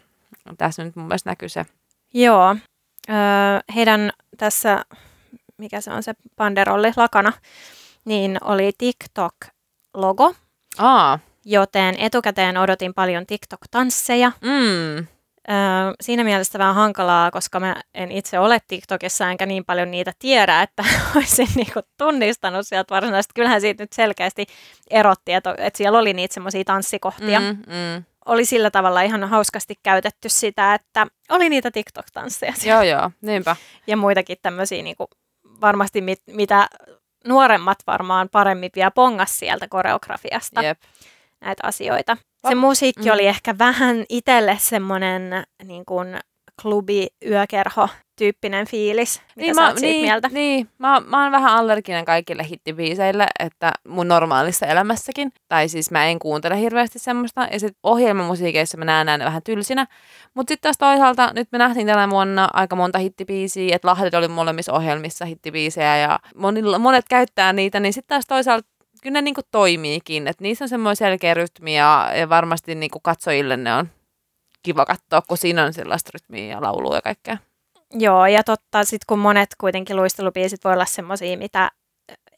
tässä nyt mun mielestä näkyy se. Joo. Öö, heidän tässä, mikä se on se banderolli, lakana, niin oli TikTok-logo, Aa, joten etukäteen odotin paljon TikTok-tansseja. mm, Öö, siinä mielessä vähän hankalaa, koska mä en itse ole TikTokissa enkä niin paljon niitä tiedä, että olisin niinku tunnistanut sieltä varsinaisesti. Kyllähän siitä nyt selkeästi erotti, että, että siellä oli niitä semmoisia tanssikohtia. mm, mm. Oli sillä tavalla ihan hauskasti käytetty sitä, että oli niitä TikTok-tansseja siellä. Joo, joo, niinpä. ja muitakin tämmöisiä niin kuin, varmasti mit, mitä nuoremmat varmaan paremmin vielä pongas sieltä koreografiasta Jep. Näitä asioita. Se musiikki mm. oli ehkä vähän itselle semmoinen niin kuin klubi, yökerho tyyppinen fiilis. Mitä sä mä, niin, mieltä? Niin, mä, mä oon vähän allerginen kaikille hittibiiseille, että mun normaalissa elämässäkin. Tai siis mä en kuuntele hirveästi semmoista. Ja sit ohjelmamusiikeissa mä näen näin vähän tylsinä. Mutta sitten taas toisaalta nyt me nähtiin tänä vuonna aika monta hittibiisiä, että Lahdet oli molemmissa ohjelmissa hittibiisejä ja monilla, monet käyttää niitä, niin sitten taas toisaalta kyllä ne niinku toimiikin, että niissä on semmoinen selkeä rytmi ja, ja varmasti niinku katsojille ne on kiva katsoa, kun siinä on sellaista rytmiä ja laulua ja kaikkea. Joo, ja totta, sit kun monet kuitenkin luistelubiisit voi olla semmoisia, mitä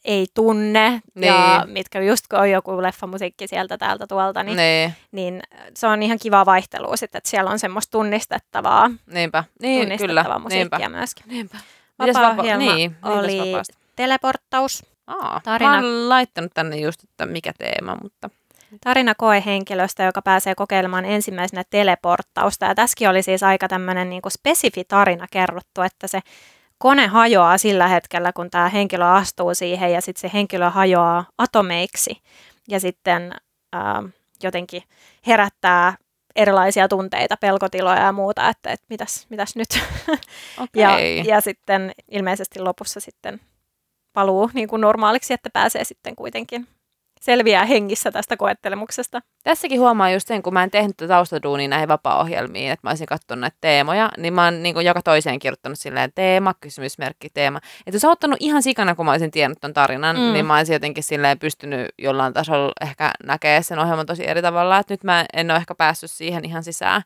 ei tunne, ja Niin. mitkä just kun on joku leffamusiikki sieltä täältä tuolta, niin Niin, niin se on ihan kiva vaihtelua sitten, että siellä on semmoista tunnistettavaa, niinpä. Niin, kyllä. tunnistettavaa musiikkia Niinpä. myöskin. Niinpä. Mites Vapaa-ohjelma niin, oli mitäs vapaasta? teleporttaus, Aa, tarina- Mä oon laittanut tänne just, että mikä teema, mutta... tarina koehenkilöstä, joka pääsee kokeilemaan ensimmäisenä teleporttausta. Ja tässäkin oli siis aika tämmöinen niin spesifi tarina kerrottu, että se kone hajoaa sillä hetkellä, kun tämä henkilö astuu siihen ja sitten se henkilö hajoaa atomeiksi ja sitten ää, jotenkin herättää erilaisia tunteita, pelkotiloja ja muuta, että, että mitäs, mitäs nyt. Ja, Okei. ja sitten ilmeisesti lopussa sitten paluu niin kuin normaaliksi, että pääsee sitten kuitenkin selviää hengissä tästä koettelemuksesta. Tässäkin huomaa just sen, kun mä en tehnyt taustaduunia näihin vapaa-ohjelmiin, että mä olisin katsonut näitä teemoja, niin mä oon niin kuin joka toiseen kirjoittanut silleen teema, kysymysmerkki, teema. Että jos on ottanut ihan sikana, kun mä olisin tiennyt ton tarinan, mm. niin mä olisin jotenkin silleen pystynyt jollain tasolla ehkä näkee sen ohjelman tosi eri tavalla, että nyt mä en ole ehkä päässyt siihen ihan sisään.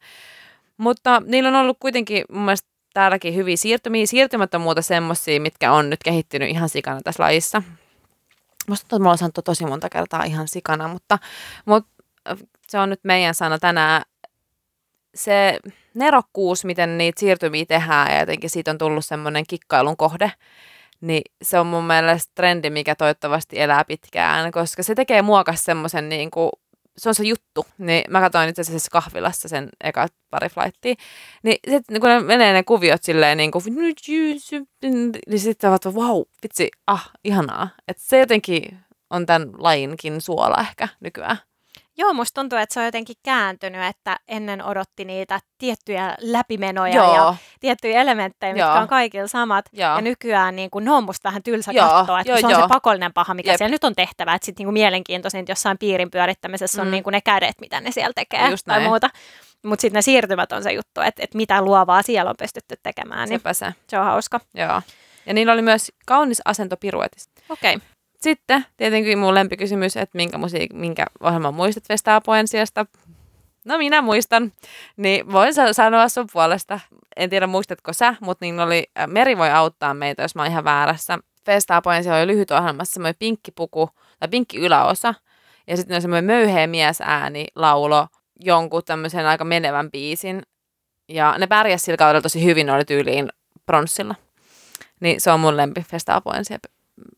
Mutta niillä on ollut kuitenkin mun mielestä täälläkin hyviä siirtymiä. Siirtymät on muuta semmosia, mitkä on nyt kehittynyt ihan sikana tässä lajissa. Musta tuntuu, että mulla on sanottu tosi monta kertaa ihan sikana, mutta, mutta äh, se on nyt meidän sana tänään. Se nerokkuus, miten niitä siirtymiä tehdään ja jotenkin siitä on tullut semmoinen kikkailun kohde, niin se on mun mielestä trendi, mikä toivottavasti elää pitkään, koska se tekee muokas semmoisen niin kuin, se on se juttu. Niin mä katsoin itse asiassa kahvilassa sen eka pari flightia. Niin sitten kun ne menee ne kuviot silleen niin kuin, niin sitten ovat, wow, vitsi, ah, ihanaa. Että se jotenkin on tämän lajinkin suola ehkä nykyään. Joo, musta tuntuu, että se on jotenkin kääntynyt, että ennen odotti niitä tiettyjä läpimenoja Joo. ja tiettyjä elementtejä, mitkä Joo. on kaikilla samat. Joo. Ja nykyään niin kuin, ne on musta vähän tylsä Joo, katsoa, että joo, se on joo. se pakollinen paha, mikä Jep. siellä nyt on tehtävä. Että sitten niin mielenkiintoisin jossain piirin pyörittämisessä on Mm. niin kuin ne kädet, mitä ne siellä tekee Just tai näin. muuta. Mutta sitten ne siirtymät on se juttu, että, että mitä luovaa siellä on pystytty tekemään, niin Sepä se, se on hauska. joo. Ja niillä oli myös kaunis asento piruetissa. Okei. Okay. Sitten tietenkin mun lempikysymys, että minkä, musiik- minkä ohjelman muistat Vestaa Poensiasta. No minä muistan. Niin voin sanoa sun puolesta. En tiedä muistatko sä, mutta niin oli, Meri voi auttaa meitä, jos mä oon ihan väärässä. Festaa Poensi oli lyhyt ohjelmassa semmoinen pinkki puku tai pinkki yläosa. Ja sitten on semmoinen möyheä miesääni laulo jonkun tämmöisen aika menevän biisin. Ja ne pärjäs sillä kaudella tosi hyvin, ne oli tyyliin pronssilla. Niin se on mun lempi Festaa Poensi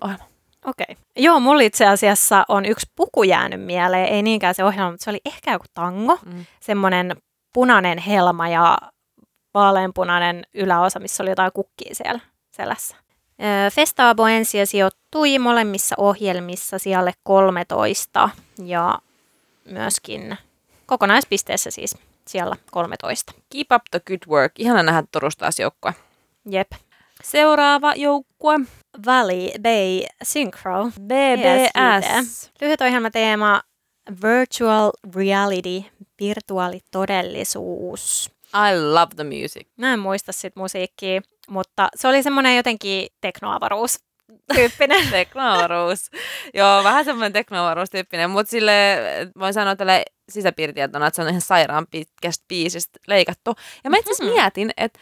ohjelma. Okei. Okay. Joo, mulla itse asiassa on yksi puku jäänyt mieleen, ei niinkään se ohjelma, mutta se oli ehkä joku tango, mm. semmoinen punainen helma ja vaaleanpunainen yläosa, missä oli jotain kukkia siellä selässä. Festa Boensia sijoittui molemmissa ohjelmissa siellä 13 ja myöskin kokonaispisteessä siis siellä 13. Keep up the good work. Ihana nähdä Turusta joukkue. Jep. Seuraava joukkue. Valley Bay Synchro. BBS. Lyhyt ohjelmateema Virtual Reality, virtuaalitodellisuus. I love the music. Mä en muista sit musiikkia, mutta se oli semmoinen jotenkin teknoavaruus tyyppinen. teknoavaruus. Joo, vähän semmoinen teknoavaruustyyppinen, mutta sille voin sanoa tälle sisäpiiritietona, että se on ihan sairaan pitkästä biisistä leikattu. Ja mä itse asiassa mm-hmm. mietin, että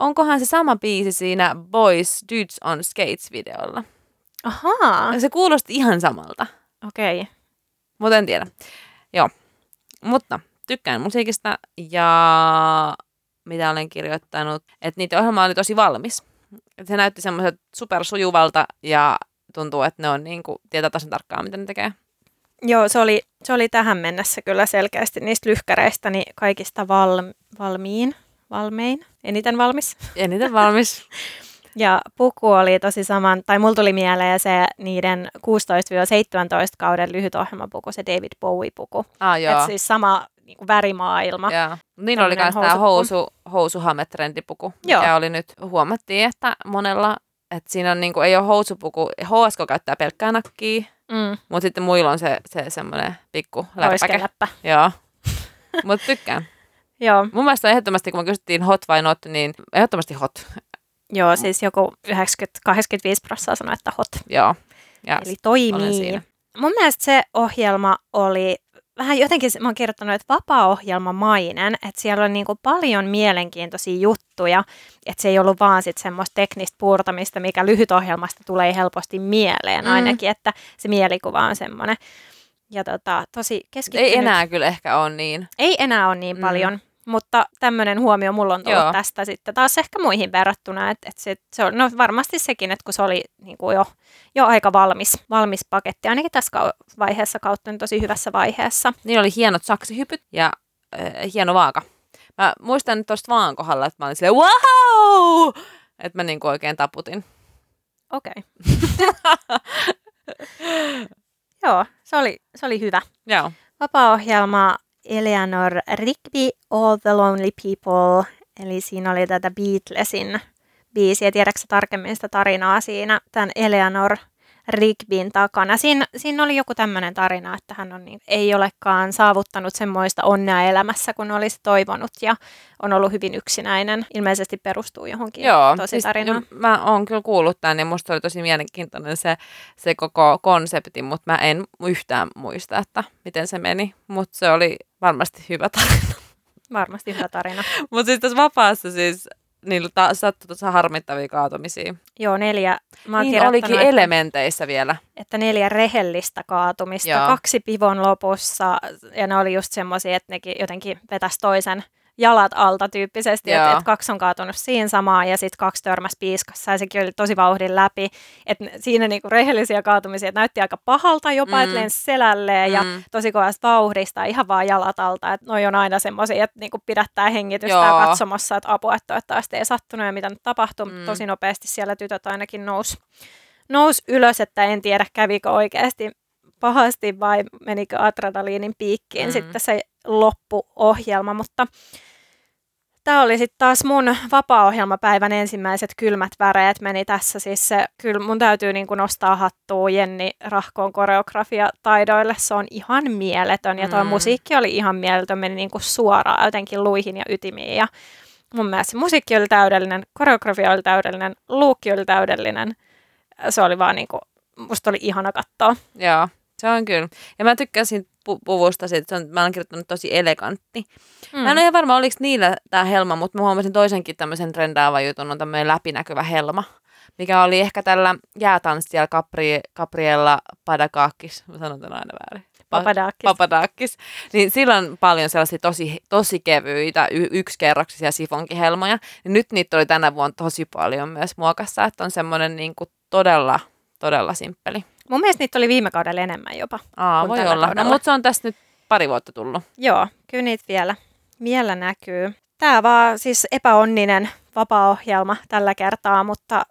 onkohan se sama biisi siinä Boys Dudes on Skates-videolla. Ahaa. Se kuulosti ihan samalta. Okei. Okay. Mutta en tiedä. Joo. Mutta tykkään musiikista ja mitä olen kirjoittanut, että niiden ohjelma oli tosi valmis. Et se näytti semmoiset supersujuvalta ja tuntuu, että ne on niin kuin, tietää tasan tarkkaan, mitä ne tekee. Joo, se oli, se oli tähän mennessä kyllä selkeästi niistä lyhkäreistä niin kaikista val, valmiin, valmein, eniten valmis. Eniten valmis. ja puku oli tosi saman, tai mulla tuli mieleen se niiden 16-17 kauden lyhyt ohjelmapuku, se David Bowie-puku. Ah, joo. Et siis sama niin kuin värimaailma. Joo. Niin oli myös tämä housu, housuhame-trendipuku, mikä Joo. oli nyt, huomattiin, että monella, että siinä on, niin kuin, ei ole housupuku, HSK käyttää pelkkää nakkia, mm. mutta sitten muilla on se, se semmoinen pikku läppäke. läppä. Joo, mutta tykkään. Joo. Mun mielestä ehdottomasti, kun me kysyttiin hot vai not, niin ehdottomasti hot. Joo, siis joku 90-85 prosenttia sanoi, että hot. Joo. Ja Eli toimii. Mun mielestä se ohjelma oli vähän jotenkin, mä oon kirjoittanut, että vapaa-ohjelmamainen, että siellä on niin kuin paljon mielenkiintoisia juttuja, että se ei ollut vaan sit semmoista teknistä puurtamista, mikä lyhytohjelmasta tulee helposti mieleen mm. ainakin, että se mielikuva on semmoinen. Ja tota, tosi keskittynyt. Ei enää kyllä ehkä ole niin. Ei enää ole niin mm. paljon. Mutta tämmöinen huomio mulla on tullut Joo. tästä sitten taas ehkä muihin verrattuna, että, että se, se on no varmasti sekin, että kun se oli niin kuin jo, jo aika valmis, valmis paketti, ainakin tässä vaiheessa kautta, niin tosi hyvässä vaiheessa. Niin oli hienot saksihypyt ja äh, hieno vaaka. Mä muistan nyt tuosta vaan kohdalla, että mä olin silleen wow! Että mä niin kuin oikein taputin. Okei. Okay. Joo, se oli, se oli hyvä. Joo. Vapaa-ohjelma Eleanor Rigby, All the Lonely People, eli siinä oli tätä Beatlesin biisiä. Tiedätkö tarkemmin sitä tarinaa siinä, tämän Eleanor Rigbyn takana. Siinä, siinä oli joku tämmöinen tarina, että hän on, niin, ei olekaan saavuttanut semmoista onnea elämässä, kun olisi toivonut ja on ollut hyvin yksinäinen. Ilmeisesti perustuu johonkin Joo, tosi siis tarinaan. mä oon kyllä kuullut tämän ja musta oli tosi mielenkiintoinen se, se koko konsepti, mutta mä en yhtään muista, että miten se meni. Mutta se oli varmasti hyvä tarina. Varmasti hyvä tarina. mutta siis tässä vapaassa siis niillä ta- sattui tuossa harmittavia kaatumisia. Joo, neljä. Mä niin olikin että, elementeissä vielä. Että neljä rehellistä kaatumista, Joo. kaksi pivon lopussa, ja ne oli just semmoisia, että nekin jotenkin vetäisi toisen jalat alta tyyppisesti, että et kaksi on kaatunut siinä samaan ja sitten kaksi törmäsi piiskassa ja sekin oli tosi vauhdin läpi. Että siinä niinku rehellisiä kaatumisia, että näytti aika pahalta jopa, mm. että lensi selälleen mm. ja tosi kovasta vauhdista ihan vaan jalat alta. Että noi on aina semmoisia, että niinku pidättää hengitystä Joo. ja katsomassa, että apua, että toivottavasti ei sattunut ja mitä nyt tapahtui. Mm. Tosi nopeasti siellä tytöt ainakin nousi nous ylös, että en tiedä kävikö oikeasti pahasti vai menikö adrenaliinin piikkiin mm. sitten se loppuohjelma, mutta Tämä oli sitten taas mun vapaa-ohjelmapäivän ensimmäiset kylmät väreet meni tässä. Siis se, kyllä mun täytyy niin nostaa hattua Jenni Rahkoon koreografia-taidoille. Se on ihan mieletön ja tuo mm. musiikki oli ihan mieletön. Meni niin kuin suoraan jotenkin luihin ja ytimiin ja Mun mielestä musiikki oli täydellinen, koreografia oli täydellinen, luukki oli täydellinen. Se oli vaan niinku, musta oli ihana katsoa. Joo, se on kyllä. Ja mä tykkäsin pu- puvusta, siitä, se on, mä olen kirjoittanut tosi elegantti. Mm. Mä en ole ihan varma, oliko niillä tämä helma, mutta mä huomasin toisenkin tämmöisen trendaavan jutun, on tämmöinen läpinäkyvä helma, mikä oli ehkä tällä jäätanssijalla Capri, Gabriella Padakakis, mä sanon tämän aina väärin. Papadakis. Papadakis. Niin sillä on paljon sellaisia tosi, tosi kevyitä y- yksikerroksisia sifonkihelmoja. Ja nyt niitä oli tänä vuonna tosi paljon myös muokassa, että on semmoinen niin kuin todella, todella simppeli. Mun mielestä niitä oli viime kaudella enemmän jopa. Aa, voi olla. No, mutta se on tässä nyt pari vuotta tullut. Joo, kyllä niitä vielä, vielä näkyy. Tämä vaan siis epäonninen vapaa-ohjelma tällä kertaa, mutta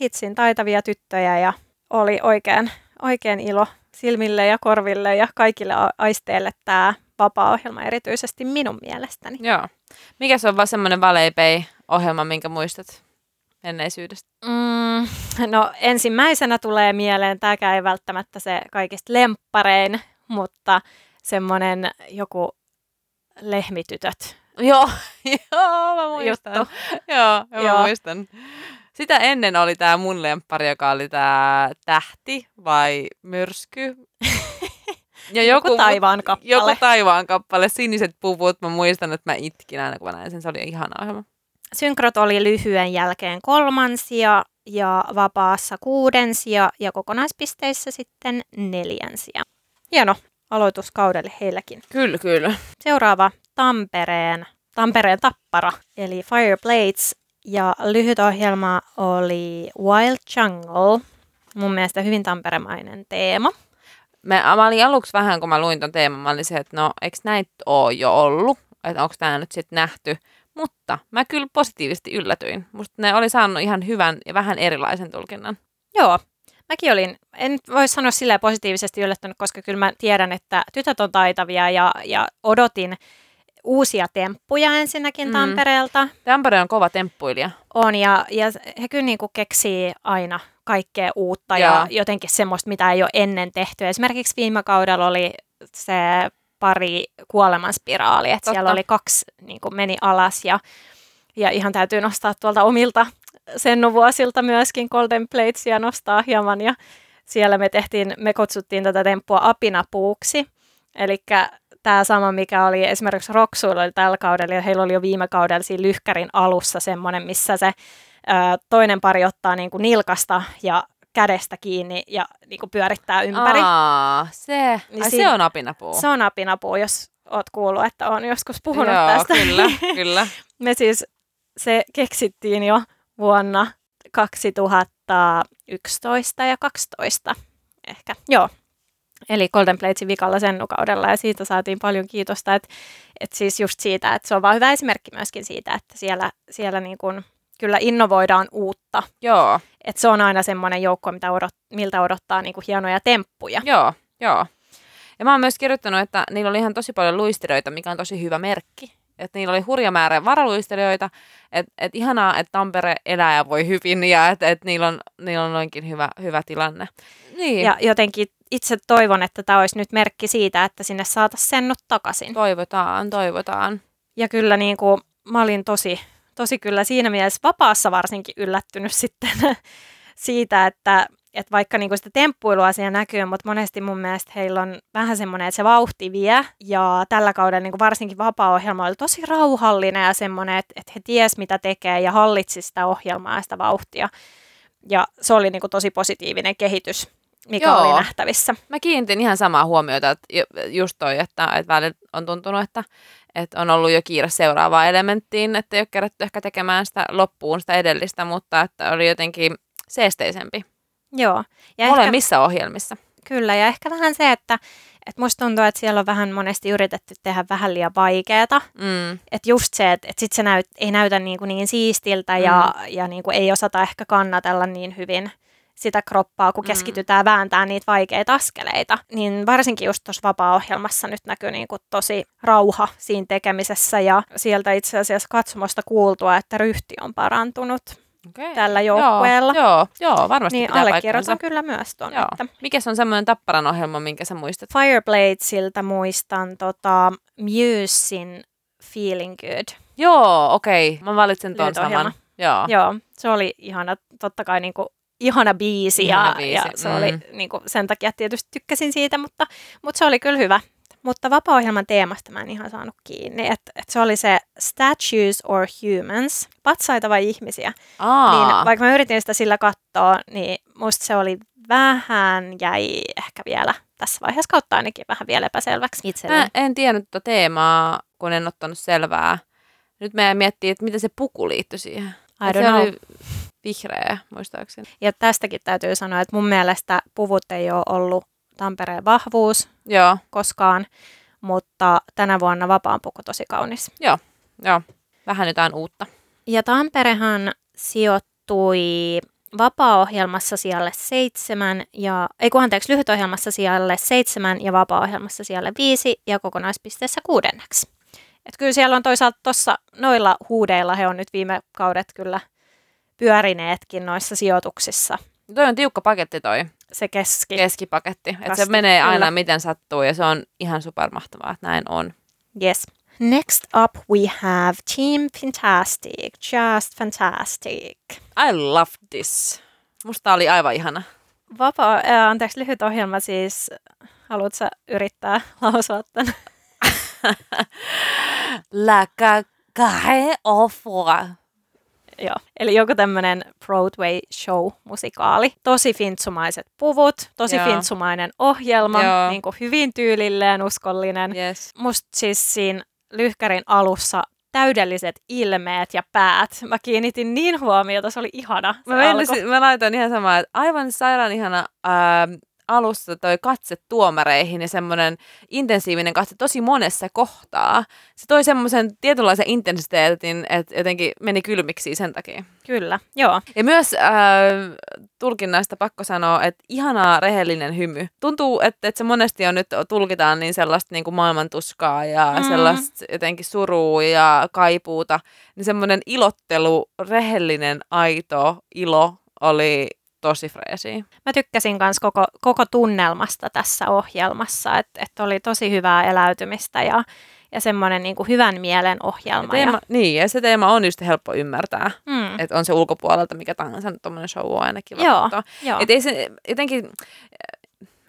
hitsin taitavia tyttöjä ja oli oikein, oikein ilo silmille ja korville ja kaikille aisteille tämä vapaa-ohjelma erityisesti minun mielestäni. Joo. Mikä se on vaan semmoinen valeipei-ohjelma, minkä muistat menneisyydestä? Mm, no ensimmäisenä tulee mieleen, tämäkään ei välttämättä se kaikista lempparein, mutta semmoinen joku lehmitytöt Joo, joo, mä muistan. juttu. Joo, mä Joo. muistan. Sitä ennen oli tämä mun lemppari, joka oli tämä tähti vai myrsky. Ja Joku taivaan kappale. Joku taivaan kappale, siniset puvut. Mä muistan, että mä itkin aina, kun mä näin sen. Se oli ihana ohjelma. Synkrot oli lyhyen jälkeen kolmansia ja vapaassa kuudensia ja kokonaispisteissä sitten neljänsiä. Hieno aloitus kaudelle heilläkin. Kyllä, kyllä. Seuraava Tampereen, Tampereen tappara, eli Fireblades, ja lyhyt ohjelma oli Wild Jungle. Mun mielestä hyvin tamperemainen teema. Mä, mä olin aluksi vähän, kun mä luin ton teeman, mä olin se, että no, eikö näitä ole jo ollut? Että onko tämä nyt sitten nähty? Mutta mä kyllä positiivisesti yllätyin. Musta ne oli saanut ihan hyvän ja vähän erilaisen tulkinnan. Joo, mäkin olin, en nyt voi sanoa silleen positiivisesti yllättynyt, koska kyllä mä tiedän, että tytöt on taitavia ja, ja odotin uusia temppuja ensinnäkin Mm. Tampereelta. Tampere on kova temppuilija. On ja, ja he kyllä niin kuin keksii aina kaikkea uutta Joo. ja jotenkin semmoista, mitä ei ole ennen tehty. Esimerkiksi viime kaudella oli se pari kuolemanspiraali, että siellä oli kaksi niin kuin meni alas ja, ja ihan täytyy nostaa tuolta omilta sennuvuosilta myöskin Golden Platesia nostaa hieman. Ja siellä me tehtiin, me kutsuttiin tätä temppua apinapuuksi, eli tämä sama, mikä oli esimerkiksi Roksuilla oli tällä kaudella, ja heillä oli jo viime kaudella siinä lyhkärin alussa semmoinen, missä se ö, toinen pari ottaa niin kuin nilkasta ja kädestä kiinni ja niin kuin pyörittää ympäri. Aa, se, Niin ai, siinä- se on apinapuu. Se on apinapuu, jos oot kuullut, että on joskus puhunut Joo, tästä. kyllä, kyllä. Me siis, se keksittiin jo vuonna 2011 ja 12 ehkä. Joo. Eli Golden Platesin vikalla sennukaudella ja siitä saatiin paljon kiitosta, että, että siis just siitä, että se on vaan hyvä esimerkki myöskin siitä, että siellä, siellä niin kuin kyllä innovoidaan uutta. Joo, Että se on aina semmoinen joukko, mitä odot, miltä odottaa niin kuin hienoja temppuja. joo, joo. Ja mä oon myös kirjoittanut, että niillä oli ihan tosi paljon luistelijoita, mikä on tosi hyvä merkki. Että niillä oli hurja määrä varaluistelijoita, että et ihanaa, että Tampere elää ja voi hyvin ja että et niillä, on, niillä on noinkin hyvä, hyvä tilanne. Niin, Ja jotenkin itse toivon, että tämä olisi nyt merkki siitä, että sinne saataisiin sennut takaisin. toivotaan, toivotaan. Ja kyllä niin kuin, mä olin tosi, tosi kyllä siinä mielessä vapaassa varsinkin yllättynyt sitten siitä, että, että vaikka niin sitä temppuilua siellä näkyy, mutta monesti mun mielestä heillä on vähän semmoinen, että se vauhti vie. Ja tällä kaudella niin varsinkin vapaa-ohjelma oli tosi rauhallinen ja semmoinen, että, että he ties mitä tekee ja hallitsi sitä ohjelmaa ja sitä vauhtia. Ja se oli niin tosi positiivinen kehitys, mikä Joo. oli nähtävissä. Mä kiinnitin ihan samaa huomiota, että ju- just toi, että, että välillä on tuntunut, että, että on ollut jo kiire seuraavaan elementtiin, että ei ole kerätty ehkä tekemään sitä loppuun sitä edellistä, mutta että oli jotenkin seesteisempi Joo. Ja molemmissa ohjelmissa. Kyllä, ja ehkä vähän se, että, että musta tuntuu, että siellä on vähän monesti yritetty tehdä vähän liian vaikeata. Mm. Että just se, että, että sit se näyt, ei näytä niin, kuin niin siistiltä ja, ja niin kuin ei osata ehkä kannatella niin hyvin sitä kroppaa, kun Mm. keskitytään vääntämään niitä vaikeita askeleita. Niin varsinkin just tuossa vapaa-ohjelmassa nyt näkyy niin kuin tosi rauha siinä tekemisessä ja sieltä itse asiassa katsomosta kuultua, että ryhti on parantunut Okay. tällä joukkueella. Joo, joo, joo varmasti Niin pitää allekirjoitan kyllä myös tuon, että Mikä on semmoinen tapparan ohjelma, minkä sä muistat? Firebladesilta muistan tota, Musein Feeling Good. Joo, okei. Mä valitsen Lyhytohjelma. saman. Joo. Joo, se oli ihana, totta kai niin kuin, ihana biisi, Ihana ja, biisi, ja se mm. oli niin kuin, sen takia tietysti tykkäsin siitä, mutta, mutta se oli kyllä hyvä. Mutta vapaa-ohjelman teemasta mä en ihan saanut kiinni, että et se oli se statues or humans, patsaita vai ihmisiä. Aa. Niin vaikka mä yritin sitä sillä katsoa, niin musta se oli vähän jäi ehkä vielä tässä vaiheessa kautta ainakin vähän vielä epäselväksi itselleni. Mä en tiennyt tuota teemaa, kun en ottanut selvää. Nyt meidän miettii, että miten se puku liittyi siihen. I don't se know. oli vihreä, muistaakseni. Ja tästäkin täytyy sanoa, että mun mielestä puvut ei ole ollut Tampereen vahvuus Joo, koskaan, mutta tänä vuonna vapaan puku tosi kaunis. joo. Vähän jotain uutta. Ja Tamperehan sijoittui vapaa-ohjelmassa sijalle seitsemän, ja, ei kun anteeksi, lyhytohjelmassa sijalle seitsemän ja vapaa-ohjelmassa sijalle viisi ja kokonaispisteessä kuudenneksi. Et kyllä siellä on toisaalta tuossa noilla huudeilla he on nyt viime kaudet kyllä pyörineetkin noissa sijoituksissa. Toi on tiukka paketti toi Se keski. keskipaketti. Että se menee aina kyllä. miten sattuu ja se on ihan supermahtavaa, että näin on. Yes. Next up we have Team Fantastic. Just fantastic. I love this. Musta oli aivan ihana. Vapaa, äh, anteeksi, lyhyt ohjelma siis. Haluatko yrittää lausua tämän? La cacahe au foie. Joo. Eli joku tämmöinen Broadway show-musikaali. Tosi fintsumaiset puvut, tosi Joo. fintsumainen ohjelma, Joo. niin kuin hyvin tyylilleen, uskollinen. Yes. Musta siis siinä lyhkärin alussa täydelliset ilmeet ja päät. Mä kiinnitin niin huomiota, se oli ihana. se Mä, meinasin, mä laitoin ihan samaa, että aivan sairaan ihana ää, alussa toi katse tuomareihin ja semmoinen intensiivinen katse tosi monessa kohtaa. Se toi semmoisen tietynlaisen intensiteetin, että jotenkin meni kylmiksi sen takia. Kyllä, joo. Ja myös äh, tulkinnasta pakko sanoa, että ihanaa rehellinen hymy. Tuntuu, että, että se monesti on nyt tulkitaan niin sellaista niin kuin maailmantuskaa ja Mm. sellaista jotenkin surua ja kaipuuta. Niin semmoinen ilottelu, rehellinen, aito ilo oli tosi freesi. Mä tykkäsin myös koko, koko tunnelmasta tässä ohjelmassa, että et oli tosi hyvää eläytymistä ja, ja semmoinen niinku hyvän mielen Ja ohjelma. teema, niin, ja se teema on just helppo ymmärtää, mm, että on se ulkopuolelta mikä tahansa tuommoinen show on ainakin Joo, vaikuttaa. joo. Et ei se jotenkin,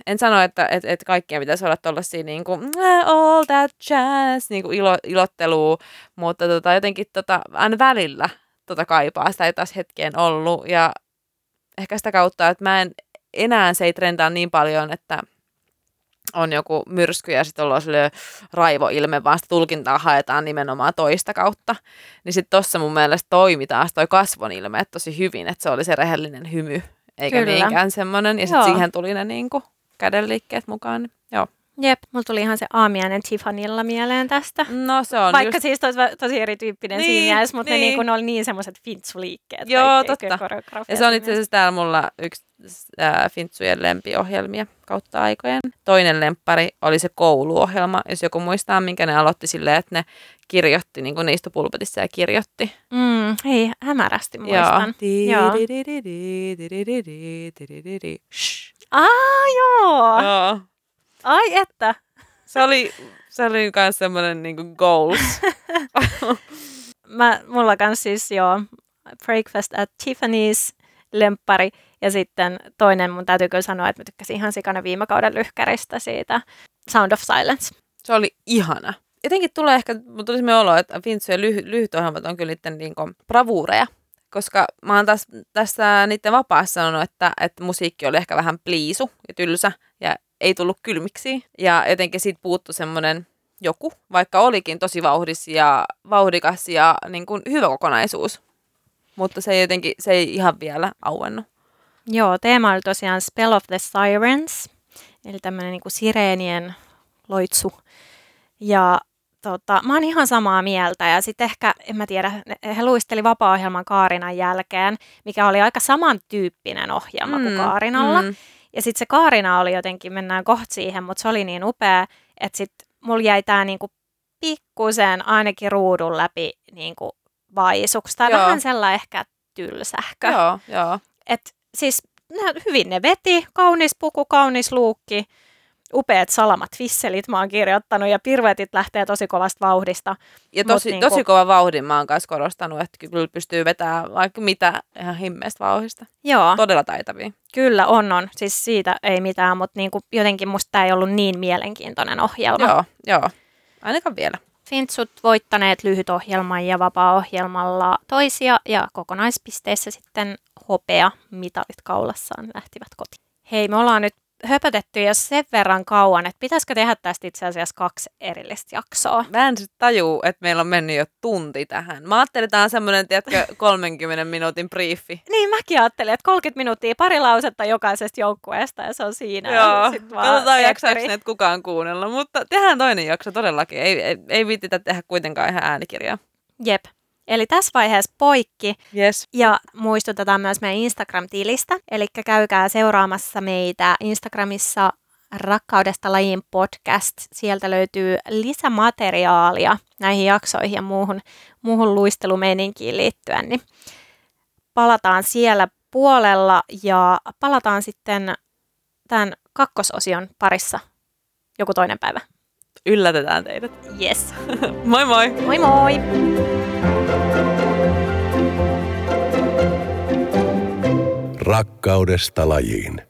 en sano, että et, et kaikkien pitäisi olla tuollaisia niin kuin, all that jazz, niin kuin ilo, ilottelua, mutta tota, jotenkin tota, aina välillä tota kaipaa, sitä ei taas hetkeen ollut, ja ehkä sitä kautta, että mä en, enää se ei trendaa niin paljon, että on joku myrsky ja sitten ollaan sille raivoilme, vaan sitä tulkintaa haetaan nimenomaan toista kautta. Niin sitten tossa mun mielestä toimi taas toi kasvon ilme tosi hyvin, että se oli se rehellinen hymy, eikä Kyllä. niinkään semmoinen. Ja sitten siihen tuli ne niinku kädenliikkeet mukaan. niin Joo. Jep, mulla tuli ihan se aamiainen Tiffanylla mieleen tästä. No se on Vaikka just... siis tosi, tosi erityyppinen Niin, siinä mielessä, mutta niin. ne, niinku, ne oli niin semmoiset fintsuliikkeet. Joo, totta. Ja se on itse asiassa täällä mulla yksi äh, Fintsujen lempiohjelmia kautta aikojen. Toinen lemppari oli se kouluohjelma, jos joku muistaa, minkä ne aloitti silleen, että ne kirjoitti, niin kuin ne istui pulpetissa ja kirjoitti. Mm, hei, hämärästi muistan. Joo. Shh. Aa, joo. Joo. Ai että. Se oli, se oli myös semmoinen niinku goals. Mä, mulla kans siis joo, Breakfast at Tiffany's lemppari. Ja sitten toinen mun täytyy kyllä sanoa, että mä tykkäsin ihan sikana viime kauden lyhkäristä siitä Sound of Silence. Se oli ihana. Jotenkin tulee ehkä, mun tuli semmoinen olo, että Fintsujen lyhy- lyhyt ohjelmat on kyllä niiden niinku bravuureja. Koska mä oon taas tässä niiden vapaassa sanonut, että, että musiikki oli ehkä vähän pliisu ja tylsä ja ei tullut kylmiksi. Ja jotenkin siitä puuttu semmoinen joku, vaikka olikin tosi vauhdis ja vauhdikas ja niin kuin hyvä kokonaisuus. Mutta se ei jotenkin, se ei ihan vielä auennut. Joo, teema oli tosiaan Spell of the Sirens, eli tämmöinen niin sireenien loitsu. Ja tota, mä oon ihan samaa mieltä. Ja sitten ehkä, en mä tiedä, he luisteli vapaa-ohjelman Kaarinan jälkeen, mikä oli aika samantyyppinen ohjelma mm, kuin Kaarinalla. Mm. Ja sitten se Kaarina oli jotenkin, mennään kohta siihen, mutta se oli niin upea, että sitten mulla jäi tää niinku pikkusen ainakin ruudun läpi niinku vaisuksi. Tai Joo. vähän sellainen ehkä tylsähkö. Joo, joo. Et siis hyvin ne veti, kaunis puku, kaunis luukki, upeat salamat fisselit mä oon kirjoittanut ja pirvetit lähtee tosi kovasta vauhdista. Ja tosi, niinku- tosi kova vauhdin mä oon kanssa korostanut, että kyllä pystyy vetämään vaikka mitä ihan himmeistä vauhdista. Joo, Todella taitavia. kyllä on on. Siis siitä ei mitään, mutta niinku jotenkin musta tämä ei ollut niin mielenkiintoinen ohjelma. Joo, joo. Ainakaan vielä. Fintsut voittaneet lyhytohjelman ja vapaa-ohjelmalla toisia ja kokonaispisteissä sitten hopea mitalit kaulassaan lähtivät kotiin. Hei, me ollaan nyt höpötetty jo sen verran kauan, että pitäisikö tehdä tästä itse asiassa kaksi erillistä jaksoa. Mä en sit tajuu, että meillä on mennyt jo tunti tähän. Mä ajattelin, että tämä on semmoinen, tiedätkö, 30 minuutin briefi. Niin, mäkin ajattelin, että 30 minuuttia, pari lausetta jokaisesta joukkueesta ja se on siinä. Joo, Sit vaan katsotaan jaksaako ne kukaan kuunnella, mutta tehdään toinen jakso todellakin. Ei, ei, ei viititä tehdä kuitenkaan ihan äänikirjaa. Jep. Eli tässä vaiheessa poikki Yes. ja muistutetaan myös meidän Instagram-tilistä. Eli käykää seuraamassa meitä Instagramissa Rakkaudesta lajiin podcast. Sieltä löytyy lisämateriaalia näihin jaksoihin ja muuhun, muuhun luistelumeininkiin liittyen. Niin palataan siellä puolella ja palataan sitten tämän kakkososion parissa joku toinen päivä. Yllätetään teidät. Yes. Moi moi! Moi moi! Rakkaudesta lajiin.